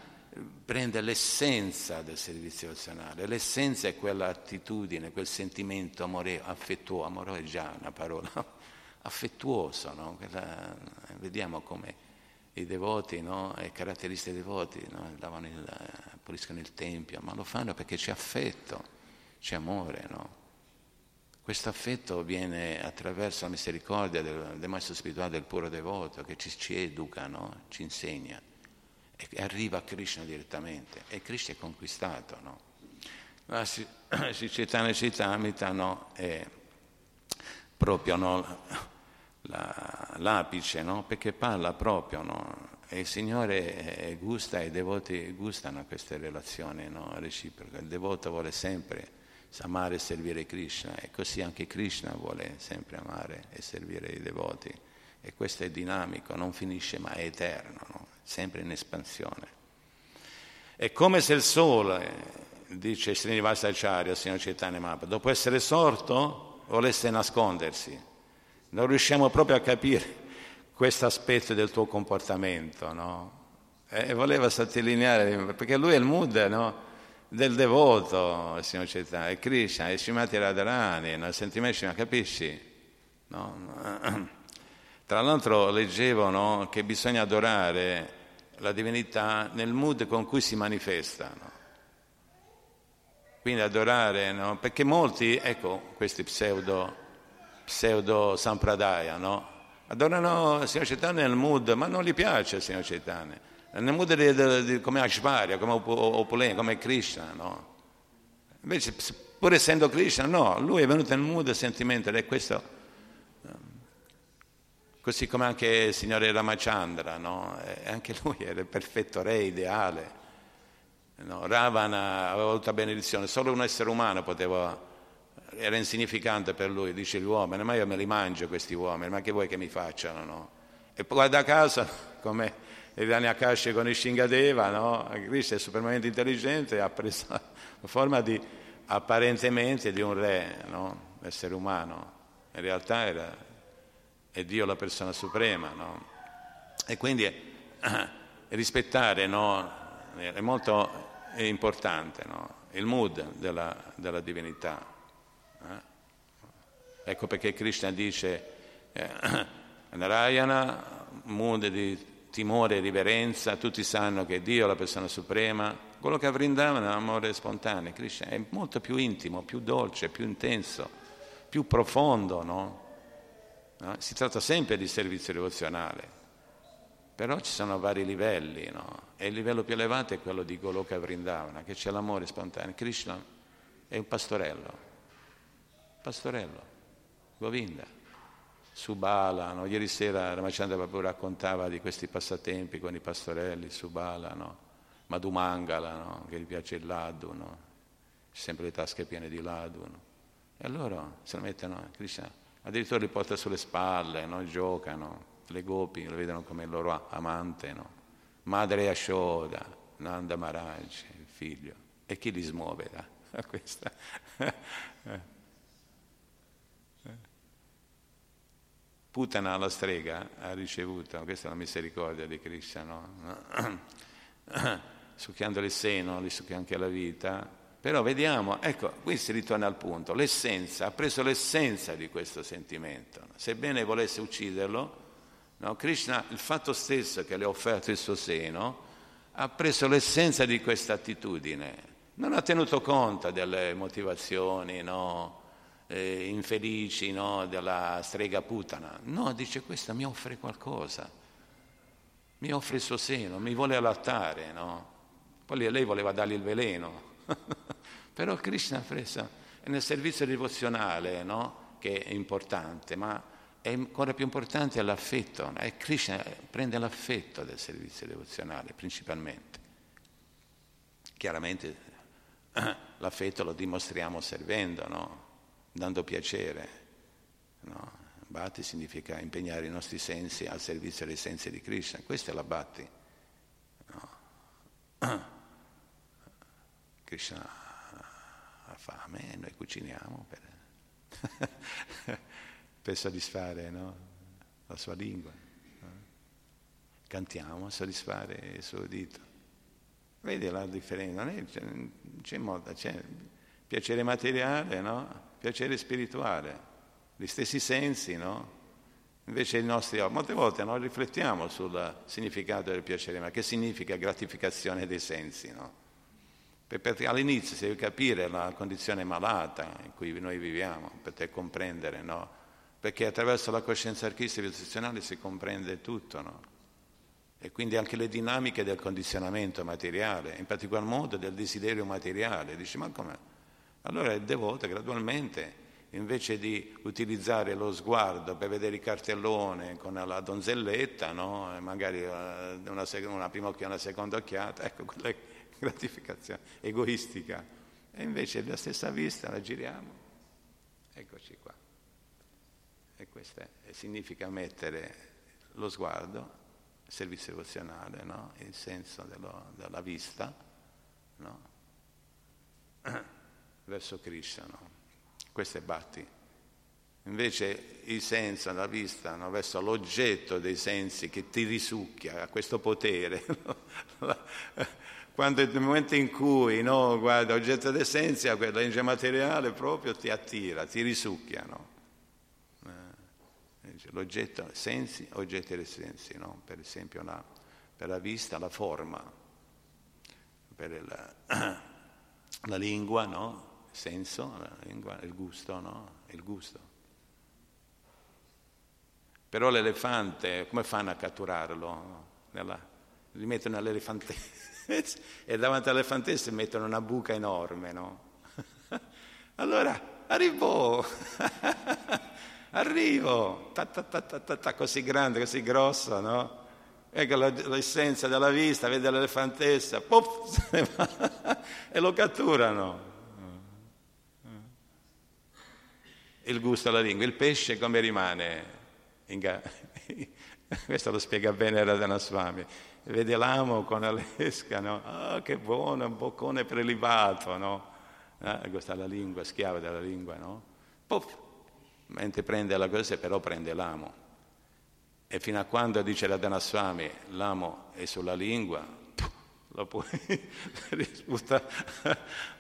prende l'essenza del servizio devozionale. L'essenza è quell'attitudine, quel sentimento amore, affettuoso, amore è già una parola, affettuoso, no? Quella, vediamo come i devoti, no? è caratteristica dei devoti, no? il, puliscono il tempio, ma lo fanno perché c'è affetto, c'è amore, no? Questo affetto viene attraverso la misericordia del, del maestro spirituale del puro devoto che ci, ci educa, no? ci insegna e arriva a Krishna direttamente e Krishna è conquistato. No? La Chaitanya Citamita no? è proprio no? La, l'apice, no? perché parla proprio no? E il Signore gusta i devoti gustano queste relazioni no? reciproche. Il devoto vuole sempre amare e servire Krishna e così anche Krishna vuole sempre amare e servire i devoti. E questo è dinamico, non finisce mai, è eterno, no? sempre in espansione. È come se il sole, dice Srinivasa Acharya, signor Chaitanya Mahaprabhu, dopo essere sorto volesse nascondersi. Non riusciamo proprio a capire questo aspetto del tuo comportamento, no? E voleva sottolineare, perché lui è il mood no? Del devoto, signor Chaitanya, è Krishna, è Shimati Radharani, no? il sentimento, capisci? No? Tra l'altro leggevo no? che bisogna adorare la divinità nel mood con cui si manifesta. No? Quindi adorare, no? perché molti, ecco, questi pseudo, pseudo sampradaya, no? adorano Signor Chaitanya nel mood, ma non gli piace Signor Chaitanya, nel mood di, di, di, come Ashvarya, come Opulen, come Krishna. No? Invece, pur essendo Krishna, no, lui è venuto nel mood sentimento ed è questo Così come anche il Signore Ramachandra, no? anche lui era il perfetto re ideale. No? Ravana aveva avuto benedizione, solo un essere umano poteva, era insignificante per lui, dice gli uomini, ma io me li mangio questi uomini, ma che vuoi che mi facciano? No? E poi guarda caso, come Irani Akashi con il Shingadeva, no? Cristo è supremamente intelligente ha preso la forma di, apparentemente di un re, no? essere umano. In realtà era è Dio la persona suprema, no? E quindi eh, rispettare no? è molto è importante, no? il mood della, della divinità. Eh? Ecco perché Krishna dice eh, Narayana, mood di timore e riverenza, tutti sanno che Dio è la persona suprema, quello che Vrindavana è amore spontaneo, Krishna è molto più intimo, più dolce, più intenso, più profondo, no? No? Si tratta sempre di servizio devozionale, però ci sono vari livelli, no? e il livello più elevato è quello di Goloka Vrindavana, che c'è l'amore spontaneo. Krishna è un pastorello, pastorello, Govinda. Subala, no? ieri sera Ramachandra Prabhu raccontava di questi passatempi con i pastorelli, Subala, no? Madhumangala, no? che gli piace il laddu, no? sempre le tasche piene di laddu. No? E allora se lo mettono, Krishna addirittura li porta sulle spalle, no? giocano, le gopi lo vedono come il loro amante, no? madre Ashoda, Nanda Maharaj, il figlio, e chi li smuove da questa? Putana la strega ha ricevuto, questa è la misericordia di Krishna, no? succhiandole il seno, gli succhia anche la vita, però vediamo, ecco, qui si ritorna al punto, l'essenza, ha preso l'essenza di questo sentimento. Sebbene volesse ucciderlo, no, Krishna, il fatto stesso che le ha offerto il suo seno, ha preso l'essenza di questa attitudine. Non ha tenuto conto delle motivazioni no, eh, infelici no, della strega putana. No, dice questa mi offre qualcosa, mi offre il suo seno, mi vuole allattare. No? Poi lei voleva dargli il veleno. Però Krishna presa nel servizio devozionale, no? che è importante, ma è ancora più importante l'affetto. E Krishna prende l'affetto del servizio devozionale principalmente. Chiaramente l'affetto lo dimostriamo servendo, no? Dando piacere. No? Bhatti significa impegnare i nostri sensi al servizio dei sensi di Krishna. Questa è la Bhatti. No? Krishna ha fame e noi cuciniamo per, per soddisfare no? la sua lingua. Cantiamo a soddisfare il suo udito. Vedi la differenza? Non c'è, c'è, modo, c'è piacere materiale, no? Piacere spirituale, gli stessi sensi, no? Invece i nostri, molte volte non riflettiamo sul significato del piacere, ma che significa gratificazione dei sensi, no? perché all'inizio si deve capire la condizione malata in cui noi viviamo, per te comprendere, no? Perché attraverso la coscienza archistica istituzionale si comprende tutto, no? E quindi anche le dinamiche del condizionamento materiale, in particolar modo del desiderio materiale. Dici, ma come? Allora il devoto gradualmente invece di utilizzare lo sguardo per vedere il cartellone con la donzelletta, no? magari eh, una, una prima occhiata, una seconda occhiata, ecco, quella gratificazione egoistica. E invece la stessa vista la giriamo. Eccoci qua. E questo è, significa mettere lo sguardo, il servizio devozionale, no? il senso dello, della vista, no? verso Krishna. No? Questo è Bhatti. Invece il senso, la vista, no? verso l'oggetto dei sensi che ti risucchia, ha questo potere. Quando nel momento in cui no, guarda l'oggetto dei sensi, la legge materiale proprio ti attira, ti risucchia. No? Eh, l'oggetto, sensi, oggetti dei sensi, no? per esempio la, per la vista, la forma, per il, la lingua, no? Senso, la lingua, il gusto, no? il gusto. Però l'elefante, come fanno a catturarlo? Nella, li mettono nell'elefantessa e davanti all'elefantessa mettono una buca enorme, no? allora, arrivo, arrivo, ta, ta, ta, così grande, così grosso, no? Ecco l'essenza della vista, vede l'elefantessa, puff, e lo catturano. Il gusto alla lingua, il pesce come rimane? Questo lo spiega bene Radhana Swami. Vede l'amo con l'esca, no? Ah, che buono, un boccone prelibato, no? Ah, è la lingua, schiava della lingua, no? Puff, mentre prende la cosa, però prende l'amo. E fino a quando dice la Dhanaswami, l'amo è sulla lingua, lo puoi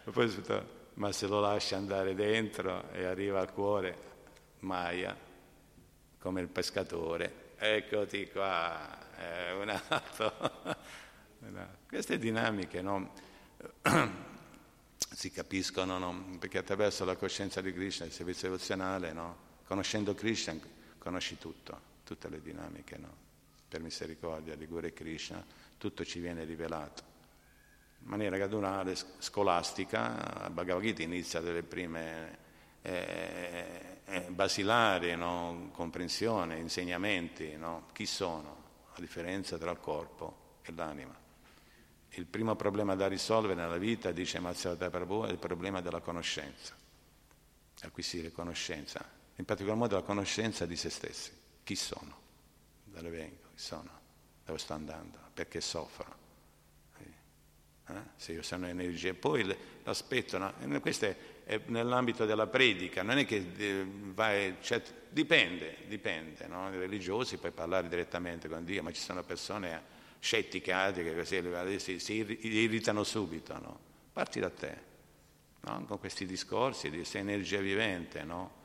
lo puoi risputare, ma se lo lascia andare dentro e arriva al cuore, Maya, come il pescatore, eccoti qua, è un altro. Queste dinamiche no? si capiscono no? perché attraverso la coscienza di Krishna, il servizio devozionale, no? conoscendo Krishna conosci tutto tutte le dinamiche, per misericordia di Guru e Krishna, tutto ci viene rivelato. In maniera graduale, scolastica, Bhagavad Gita inizia dalle prime eh, eh, basilari, no? comprensione, insegnamenti, no? chi sono, la differenza tra il corpo e l'anima. Il primo problema da risolvere nella vita, dice Mazzata Prabhu, è il problema della conoscenza, acquisire conoscenza, in particolar modo la conoscenza di se stessi. Chi sono? Da dove vengo? Chi sono? Dove sto andando? Perché soffro? Eh? Se sono energia. Poi l'aspetto, no? questo è, è, nell'ambito della predica, non è che eh, vai, cioè, dipende, dipende, no? I religiosi puoi parlare direttamente con Dio, ma ci sono persone scettiche, che così, si, si irritano subito, no? Parti da te, no? con questi discorsi di sei energia vivente, no?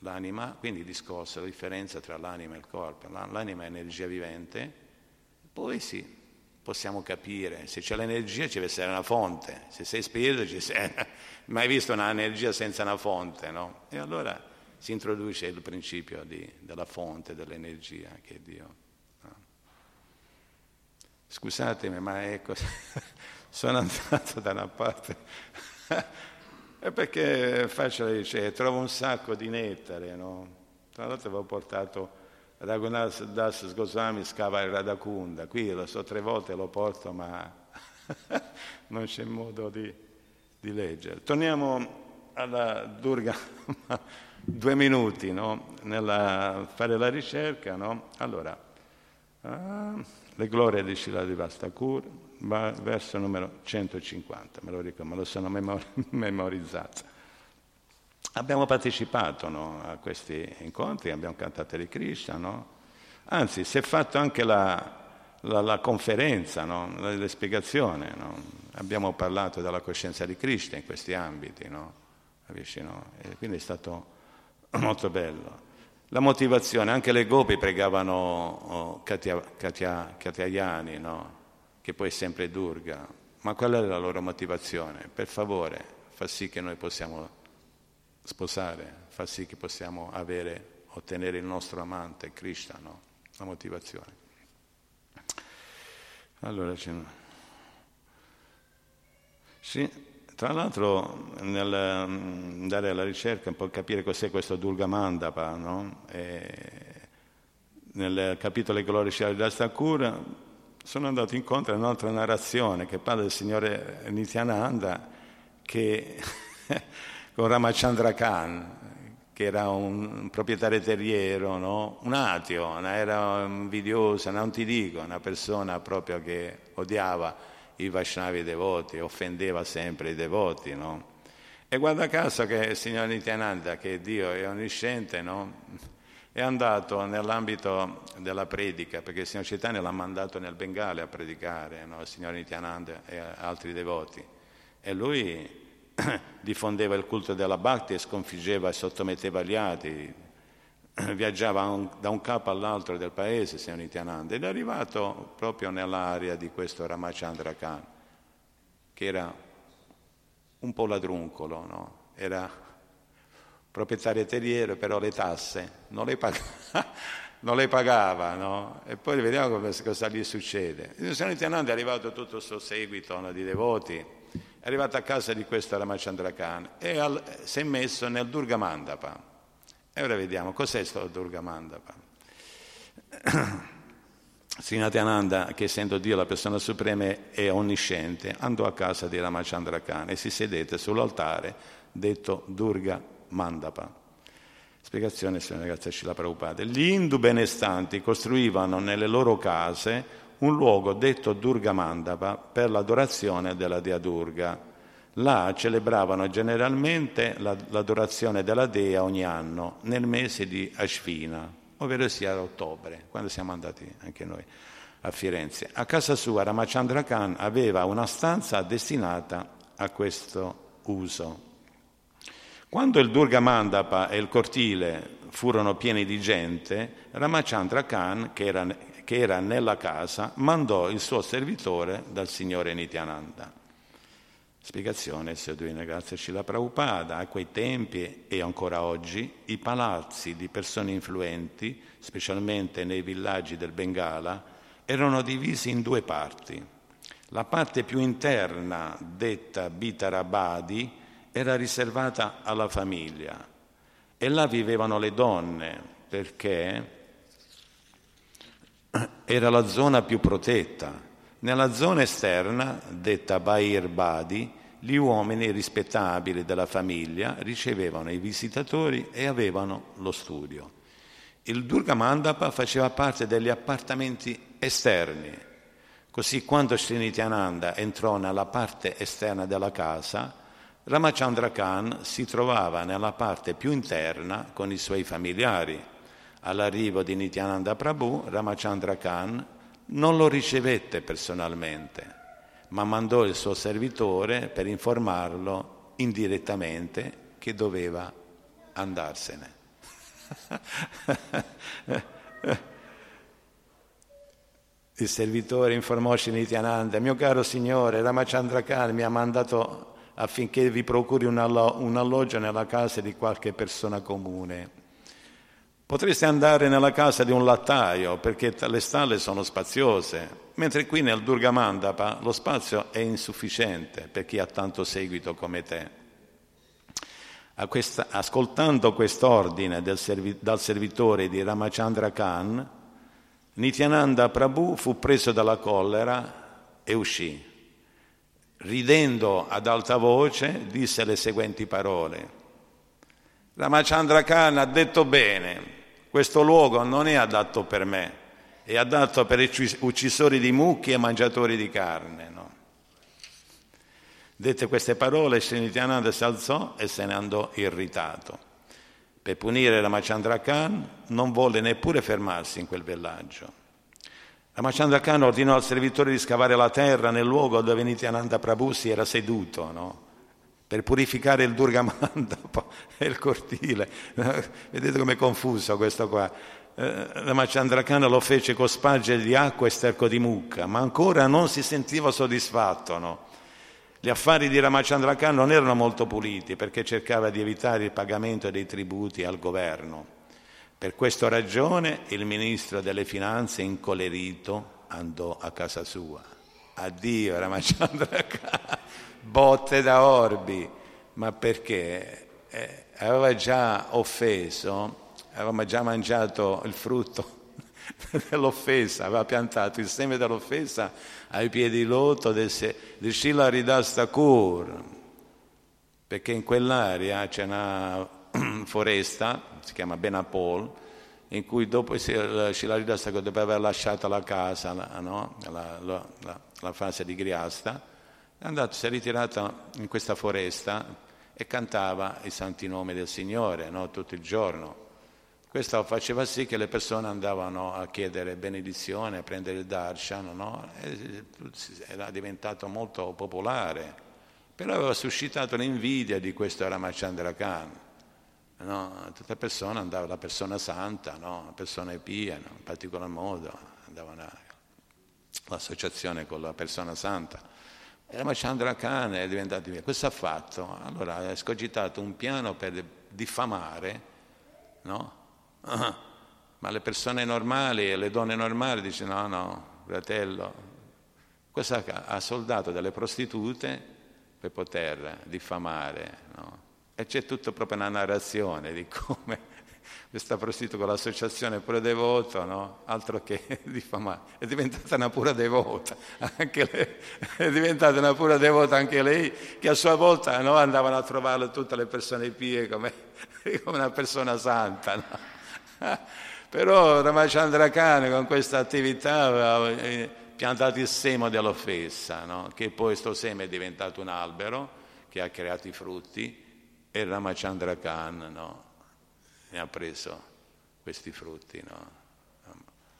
l'anima, quindi il discorso, la differenza tra l'anima e il corpo. L'anima è energia vivente, poi sì, possiamo capire, se c'è l'energia ci deve essere una fonte, se sei spirito ci sei, mai visto un'energia senza una fonte, no? E allora si introduce il principio di, della fonte dell'energia che è Dio. No? Scusatemi, ma ecco, sono andato da una parte è perché faccio dice, trovo un sacco di nettare, no? Tra l'altro avevo portato Raghunath Das Goswami scava il Radakunda, qui lo so tre volte lo porto ma non c'è modo di, di leggere. Torniamo alla Durga, due minuti no? Nella fare la ricerca. No? Allora, ah, le glorie di Shiladivas Thakur, verso numero 150, me lo ricordo, me lo sono memorizzato. Abbiamo partecipato no, a questi incontri, abbiamo cantato di Krishna, no? anzi si è fatto anche la, la, la conferenza, no? spiegazione, abbiamo parlato della coscienza di Krishna in questi ambiti, quindi è stato molto bello. La motivazione, anche le gopi pregavano oh, Katia, che poi è sempre Durga, ma qual è la loro motivazione? Per favore, fa sì che noi possiamo sposare, fa sì che possiamo avere, ottenere il nostro amante, Krishna, no? La motivazione. Allora, sì, Tra l'altro, nel andare alla ricerca, un po' capire cos'è questo Durga Mandapa, no? nel capitolo Gloria di Thakur sono andato incontro a un'altra narrazione che parla del signore Nityananda che con Ramachandra Khan, che era un proprietario terriero, no? un ateo, era invidiosa, non ti dico, una persona proprio che odiava i Vaishnavi devoti, offendeva sempre i devoti. No? E guarda caso che il signor Nityananda, che Dio è onnisciente, no? è andato nell'ambito della predica, perché il signor Chaitanya l'ha mandato nel Bengale a predicare, il signor Nityananda e altri devoti. E lui diffondeva il culto della Bhakti e sconfiggeva e sottometteva gli ati, viaggiava un, da un capo all'altro del paese, signor Nityananda, ed è arrivato proprio nell'area di questo Ramachandra Khan, che era un po' ladruncolo, no? era proprietario terriero, però le tasse non le pagava, non le pagava no? e poi vediamo cosa gli succede. Il signor Nityananda è arrivato tutto il suo seguito no, di devoti, è arrivato a casa di questo Ramachandra Khan e al, si è messo nel Durga Mandapa. E ora vediamo cos'è questo Durga Mandapa. Srinatyananda, che essendo Dio la persona suprema e onnisciente, andò a casa di Ramachandra Khan e si sedette sull'altare detto Durga Mandapa. Spiegazione, signora ragazza Scila Prabhupada. Gli Hindu benestanti costruivano nelle loro case un luogo detto Durga Mandapa per l'adorazione della dea Durga. Là celebravano generalmente l'adorazione della dea ogni anno, nel mese di Ashvina, ovvero sia ad ottobre, quando siamo andati anche noi a Firenze. A casa sua Ramachandra Khan aveva una stanza destinata a questo uso. Quando il Durga Mandapa e il cortile furono pieni di gente, Ramachandra Khan, che era che era nella casa, mandò il suo servitore dal signore Nityananda. Spiegazione, Seduina, Scila Prabhupada, a quei tempi e ancora oggi i palazzi di persone influenti, specialmente nei villaggi del Bengala, erano divisi in due parti. La parte più interna, detta Bitarabadi, era riservata alla famiglia e là vivevano le donne perché era la zona più protetta. Nella zona esterna, detta Bair Badi, gli uomini rispettabili della famiglia ricevevano i visitatori e avevano lo studio. Il Durga Mandapa faceva parte degli appartamenti esterni, così quando Srinityananda entrò nella parte esterna della casa, Ramachandra Khan si trovava nella parte più interna con i suoi familiari all'arrivo di Nityananda Prabhu, Ramachandra Khan non lo ricevette personalmente, ma mandò il suo servitore per informarlo indirettamente che doveva andarsene. Il servitore informò Nityananda, mio caro signore, Ramachandra Khan mi ha mandato affinché vi procuri un, alloggio nella casa di qualche persona comune. Potreste andare nella casa di un lattaio perché le stalle sono spaziose, mentre qui nel Durga Mandapa lo spazio è insufficiente per chi ha tanto seguito come te. Questa, ascoltando quest'ordine servi, dal servitore di Ramachandra Khan, Nityananda Prabhu fu preso dalla collera e uscì. Ridendo ad alta voce disse le seguenti parole. Ramachandra Khan ha detto bene, questo luogo non è adatto per me, è adatto per uccisori di mucchi e mangiatori di carne. No? Dette queste parole, Srinityananda si alzò e se ne andò irritato. Per punire Ramachandra Khan non volle neppure fermarsi in quel villaggio. Ramachandra Khan ordinò al servitore di scavare la terra nel luogo dove Nityananda Prabhu si era seduto, no? Per purificare il Durgamanda e il cortile. Vedete com'è confuso questo qua. Eh, la Machandrakana lo fece con spagge di acqua e sterco di mucca, ma ancora non si sentiva soddisfatto. No? Gli affari di Ramachandra non erano molto puliti perché cercava di evitare il pagamento dei tributi al governo. Per questa ragione il ministro delle finanze, incolerito, andò a casa sua. Addio Ramachandra botte da orbi, ma perché eh, aveva già offeso, aveva già mangiato il frutto dell'offesa, aveva piantato il seme dell'offesa ai piedi di loto del, del Ridastakur, perché in quell'area c'è una foresta, si chiama Benapol, in cui dopo Shilarida dopo aver lasciato la casa, no? la, la, la, la, fase di Griasta, è andato, si è ritirato in questa foresta e cantava i santi nomi del Signore no? tutto il giorno. Questo faceva sì che le persone andavano a chiedere benedizione, a prendere il darshan, no? era diventato molto popolare, però aveva suscitato l'invidia di questo Ramachandra Khan No, tutta persona andava, la persona santa, no? la persona pia, in particolar modo, andava all'associazione con la persona santa. E la Machandra Khan è diventato via. Cosa ha fatto? Allora ha scogitato un piano per diffamare, no? Ma le persone normali le donne normali dicono no, no, fratello, cosa ha soldato delle prostitute per poter diffamare, no? E c'è tutta proprio una narrazione di come questa prostituta con l'associazione pure devoto, no? altro che diffamare, è diventata una pura devota, anche lei, è diventata una pura devota anche lei, che a sua volta no, andavano a trovare tutte le persone pie come, come una persona santa. No? Però Ramachandra Khan con questa attività aveva eh, piantato il seme dell'offesa, no? che poi questo seme è diventato un albero che ha creato i frutti e Ramachandra Khan no, ne ha preso questi frutti no,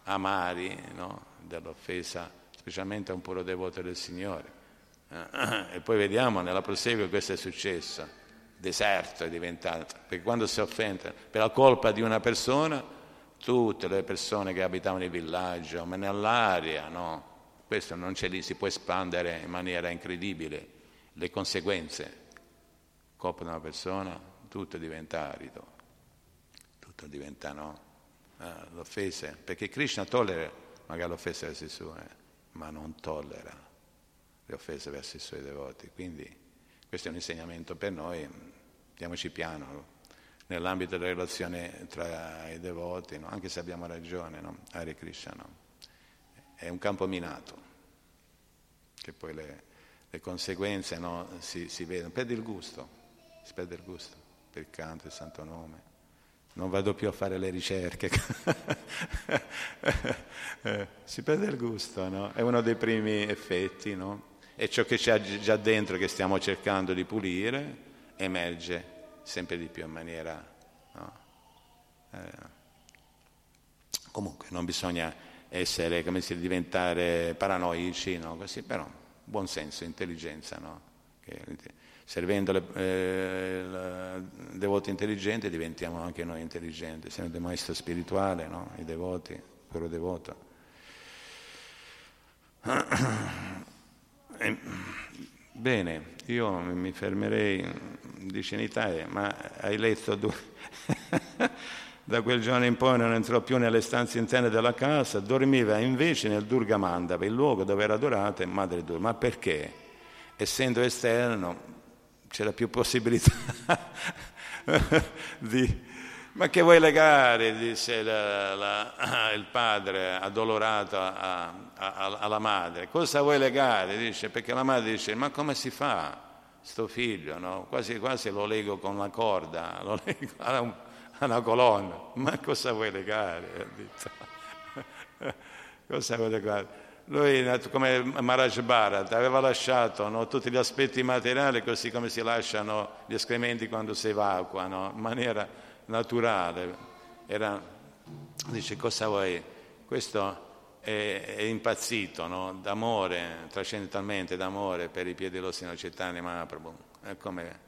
amari no, dell'offesa, specialmente a un puro devoto del Signore. E poi vediamo nella prosegue questo è successo, deserto è diventato, perché quando si offende per la colpa di una persona, tutte le persone che abitavano nel villaggio, ma nell'aria, no? Questo non c'è lì, si può espandere in maniera incredibile. Le conseguenze. Colpa di una persona, tutto diventa arido, tutto diventa no, eh, l'offesa, perché Krishna tollera magari l'offesa verso i suoi, ma non tollera le offese verso i suoi devoti. Quindi questo è un insegnamento per noi, diamoci piano nell'ambito della relazione tra i devoti, no? anche se abbiamo ragione, no? Hare Krishna, no? è un campo minato, che poi le, le conseguenze no, si, si vedono, perde il gusto si perde il gusto per il canto, il santo nome. Non vado più a fare le ricerche. si perde il gusto, no? È uno dei primi effetti, no? E ciò che c'è già dentro che stiamo cercando di pulire emerge sempre di più in maniera... No? Eh, comunque non bisogna essere, come si diventare paranoici, no? Così, però buon senso, intelligenza, no? Che, servendo le, eh, il devoto intelligente diventiamo anche noi intelligenti, siamo dei maestri spirituali, no? i devoti, puro devoto. Bene, io mi fermerei, dice in Italia, ma hai letto due... da quel giorno in poi non entrò più nelle stanze interne della casa, dormiva invece nel Durga Mandava, il luogo dove era adorata Madre Durga. Ma perché? Essendo esterno, c'era più possibilità di... Ma che vuoi legare, disse la, la, il padre addolorato a, a, a, alla madre. Cosa vuoi legare? Dice, perché la madre dice, ma come si fa sto figlio? No? Quasi quasi lo lego con la corda, lo lego a, un, colonna. Ma cosa vuoi legare? cosa vuoi legare? Lui, come Maharaj Bharat, aveva lasciato no, tutti gli aspetti materiali così come si lasciano gli escrementi quando si evacuano, in maniera naturale. Era, dice, cosa vuoi? Questo è, è impazzito no, d'amore, trascendentalmente d'amore per i piedi dello Sino Chaitanya Mahaprabhu. Come,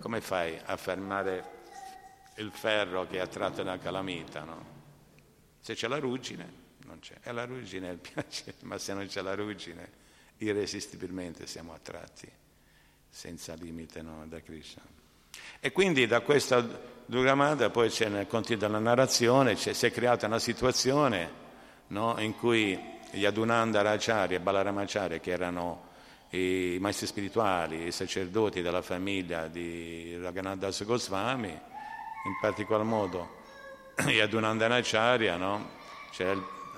come fai a fermare il ferro che è attratto dalla calamita? No? Se c'è la ruggine, non c'è. E la ruggine è il piacere, ma se non c'è la ruggine, irresistibilmente siamo attratti, senza limite no, da Krishna. E quindi da questa Durgamada poi c'è nel continuo della narrazione, si è creata una situazione no, in cui gli Adunanda Racharya e Balaramacharya, che erano i maestri spirituali, i sacerdoti della famiglia di Raghunadas Goswami, in particolar modo Yadunandanacharya, no?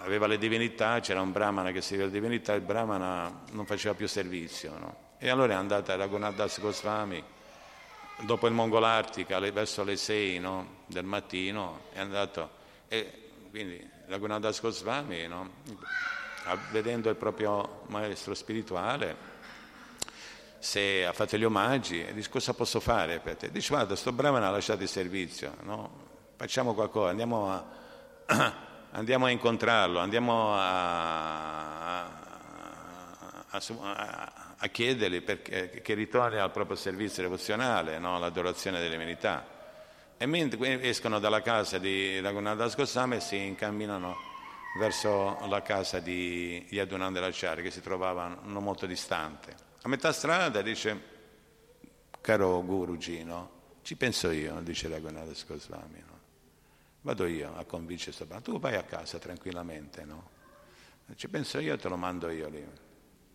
Aveva le divinità, c'era un brahmana che seguiva le divinità, il brahmana non faceva più servizio. No? E allora è andata a Raghunadas Goswami, dopo il Mongolartica, verso le 6 no? del mattino, è andato, e quindi Raghunadas Goswami, no? vedendo il proprio maestro spirituale, se ha fatto gli omaggi, dice cosa posso fare per te? Dice guarda, sto brahmana ha lasciato il servizio, facciamo qualcosa, andiamo a, andiamo a incontrarlo, andiamo a, a, a chiedergli perché, che ritorni al proprio servizio devozionale, no? all'adorazione delle divinità. E mentre escono dalla casa di Raghunadas Goswami si incamminano verso la casa di Yadunanda Lacciari che si trovava non molto distante. A metà strada dice, caro Guruji, no? ci penso io, dice Raghunadas Goswami, no? Vado io a convincere questo brano, tu vai a casa tranquillamente, no? ci penso io, te lo mando io lì.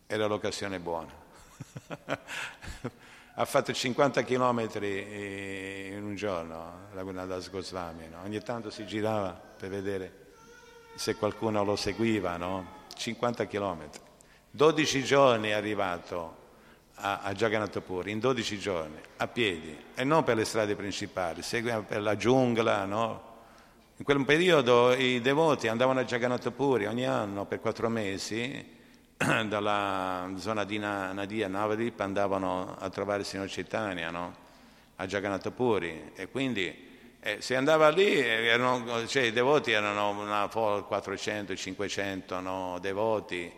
Era l'occasione buona. ha fatto 50 chilometri in un giorno, Raghunadas Goswami, no? ogni tanto si girava per vedere se qualcuno lo seguiva, no? 50 chilometri. 12 giorni è arrivato a, a Jagannath Puri, in 12 giorni, a piedi, e non per le strade principali, seguiva per la giungla, no? In quel periodo i devoti andavano a Jagannath Puri ogni anno per quattro mesi, dalla zona di Nadia, Navadip, andavano a trovare il signor Chaitanya, no? a Jagannath Puri, e quindi eh, si andava lì, erano, cioè, i devoti erano una 400-500 no? devoti,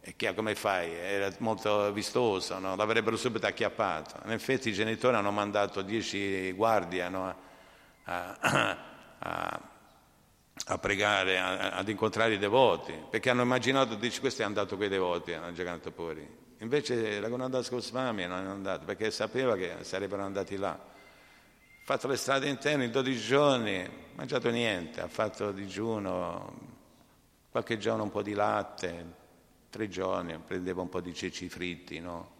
e che, come fai? Era molto vistoso, no? l'avrebbero subito acchiappato. In effetti i genitori hanno mandato 10 guardie no? a, a, a, pregare, a, ad incontrare i devoti, perché hanno immaginato, dice, questo è andato con i devoti a Jagannathapuri. Invece la Gonandas Goswami non è andato, perché sapeva che sarebbero andati là. Ha fatto le strade interne in 12 giorni, ha mangiato niente, ha fatto digiuno, qualche giorno un po' di latte, tre giorni, prendeva un po' di ceci fritti, no?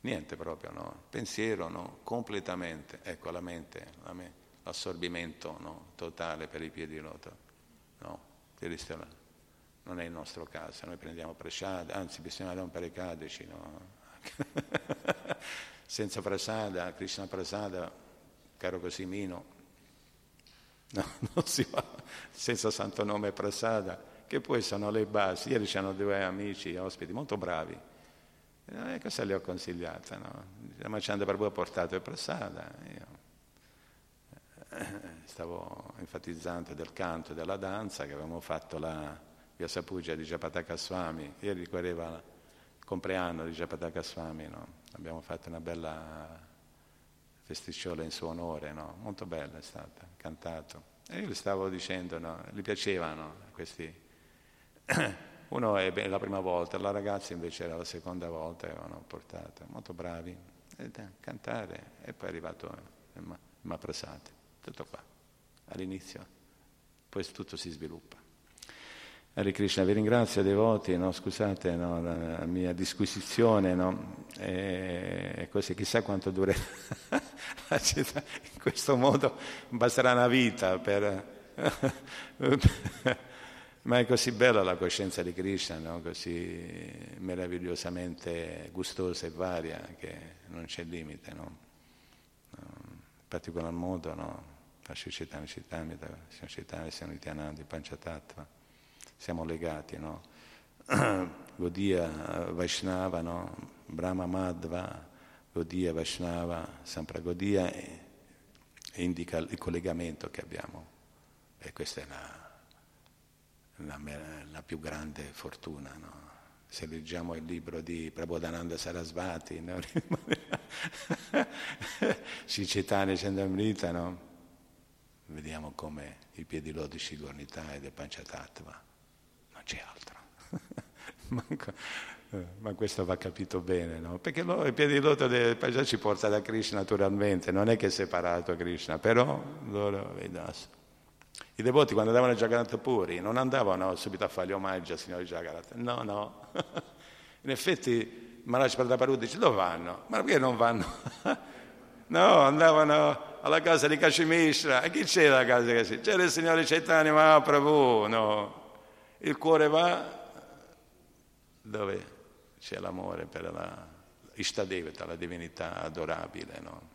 Niente proprio, no? Pensiero, no? Completamente, ecco la mente, la me, l'assorbimento no? totale per i piedi loto, no? Non è il nostro caso, noi prendiamo prasada, anzi bisogna rompere cadeci, no? Senza prasada, Krishna prasada, caro Cosimino, no, non si va, senza santo nome prasada che poi sono le basi. Ieri c'erano due amici, ospiti molto bravi. Eh, cosa le ho consigliate? No? Ma ci hanno proprio portato il prasada. Io stavo enfatizzando del canto e della danza che avevamo fatto la via Sapugia di Japataka Swami. Ieri ricorreva il compleanno di Japataka Swami. No? Abbiamo fatto una bella festicciola in suo onore, no? molto bella è stata, cantato. E io le stavo dicendo, no? gli piacevano questi Uno è la prima volta, la ragazza invece era la seconda volta, avevano portato, molto bravi, a cantare e poi è arrivato il Maprasate, tutto qua, all'inizio, poi tutto si sviluppa. Hare Krishna, vi ringrazio devoti, no? scusate no? la, mia disquisizione, no? e così chissà quanto durerà la città, in questo modo basterà una vita per ma è così bella la coscienza di Krishna, no? così meravigliosamente gustosa e varia che non c'è limite. No? In particolar modo, no? Sri Chaitanya Citamita, Sri Chaitanya Sri Nityananda, Panchatattva, siamo legati. No? Godia Vaishnava, no? Brahma Madhva, Godia Vaishnava, Sampragodia indica il collegamento che abbiamo. E questa è la la, la più grande fortuna. No? Se leggiamo il libro di Prabodhananda Sarasvati, no? Cicetane Chandamrita, no? Vediamo come i piedi lodici Gornita e del Panchatattva, non c'è altro. Eh, ma questo va capito bene, no? Perché lo, il piedi loto del Panchatattva ci porta da Krishna naturalmente, non è che è separato Krishna, però loro vedono i devoti quando andavano a Jagannath Puri non andavano subito a fare gli omaggi al Signore Jagannath, no, no. In effetti Maharaj Prataparuta dice dove vanno? Ma perché non vanno? no, andavano alla casa di Kashmishra. E chi c'era alla casa di Kashmishra? C'era il Signore Chaitanya Mahaprabhu, no. Il cuore va dove c'è l'amore per la Ishtadevata, la divinità adorabile, no?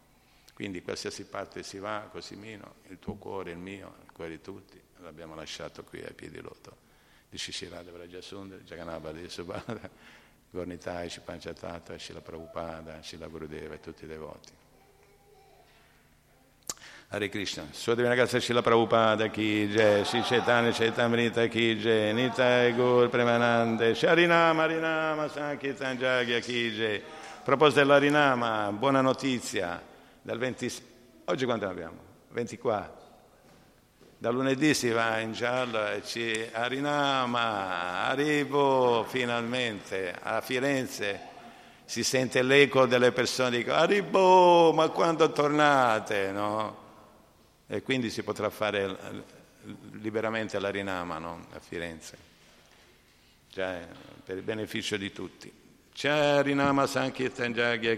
Quindi qualsiasi parte si va, così meno, il tuo cuore, il mio, il cuore di tutti, l'abbiamo lasciato qui ai piedi loto di Shishirada Vrajasundar, Jaganabha di Subhadra, Gornitai, Shipanchatattva, Shila Prabhupada, Shila Gurudeva e tutti i devoti. Hare Krishna, Sua Divina Grazia Shila Prabhupada Ki Jai, Shri Chaitanya Chaitamrita Ki Jai, Nitai Gur Premanande, Sharinama Harinama Sankirtan Jagya Ki Jai. A proposito dell'Arinama, buona notizia, dal 20, oggi quanto abbiamo? 24. Da lunedì si va in giallo e ci Arinama, arrivo finalmente a Firenze. Si sente l'eco delle persone che dicono ma quando tornate? No? E quindi si potrà fare liberamente l'arinama no? a Firenze, cioè, per il beneficio di tutti. C'è Arinama Sankirtan Jagya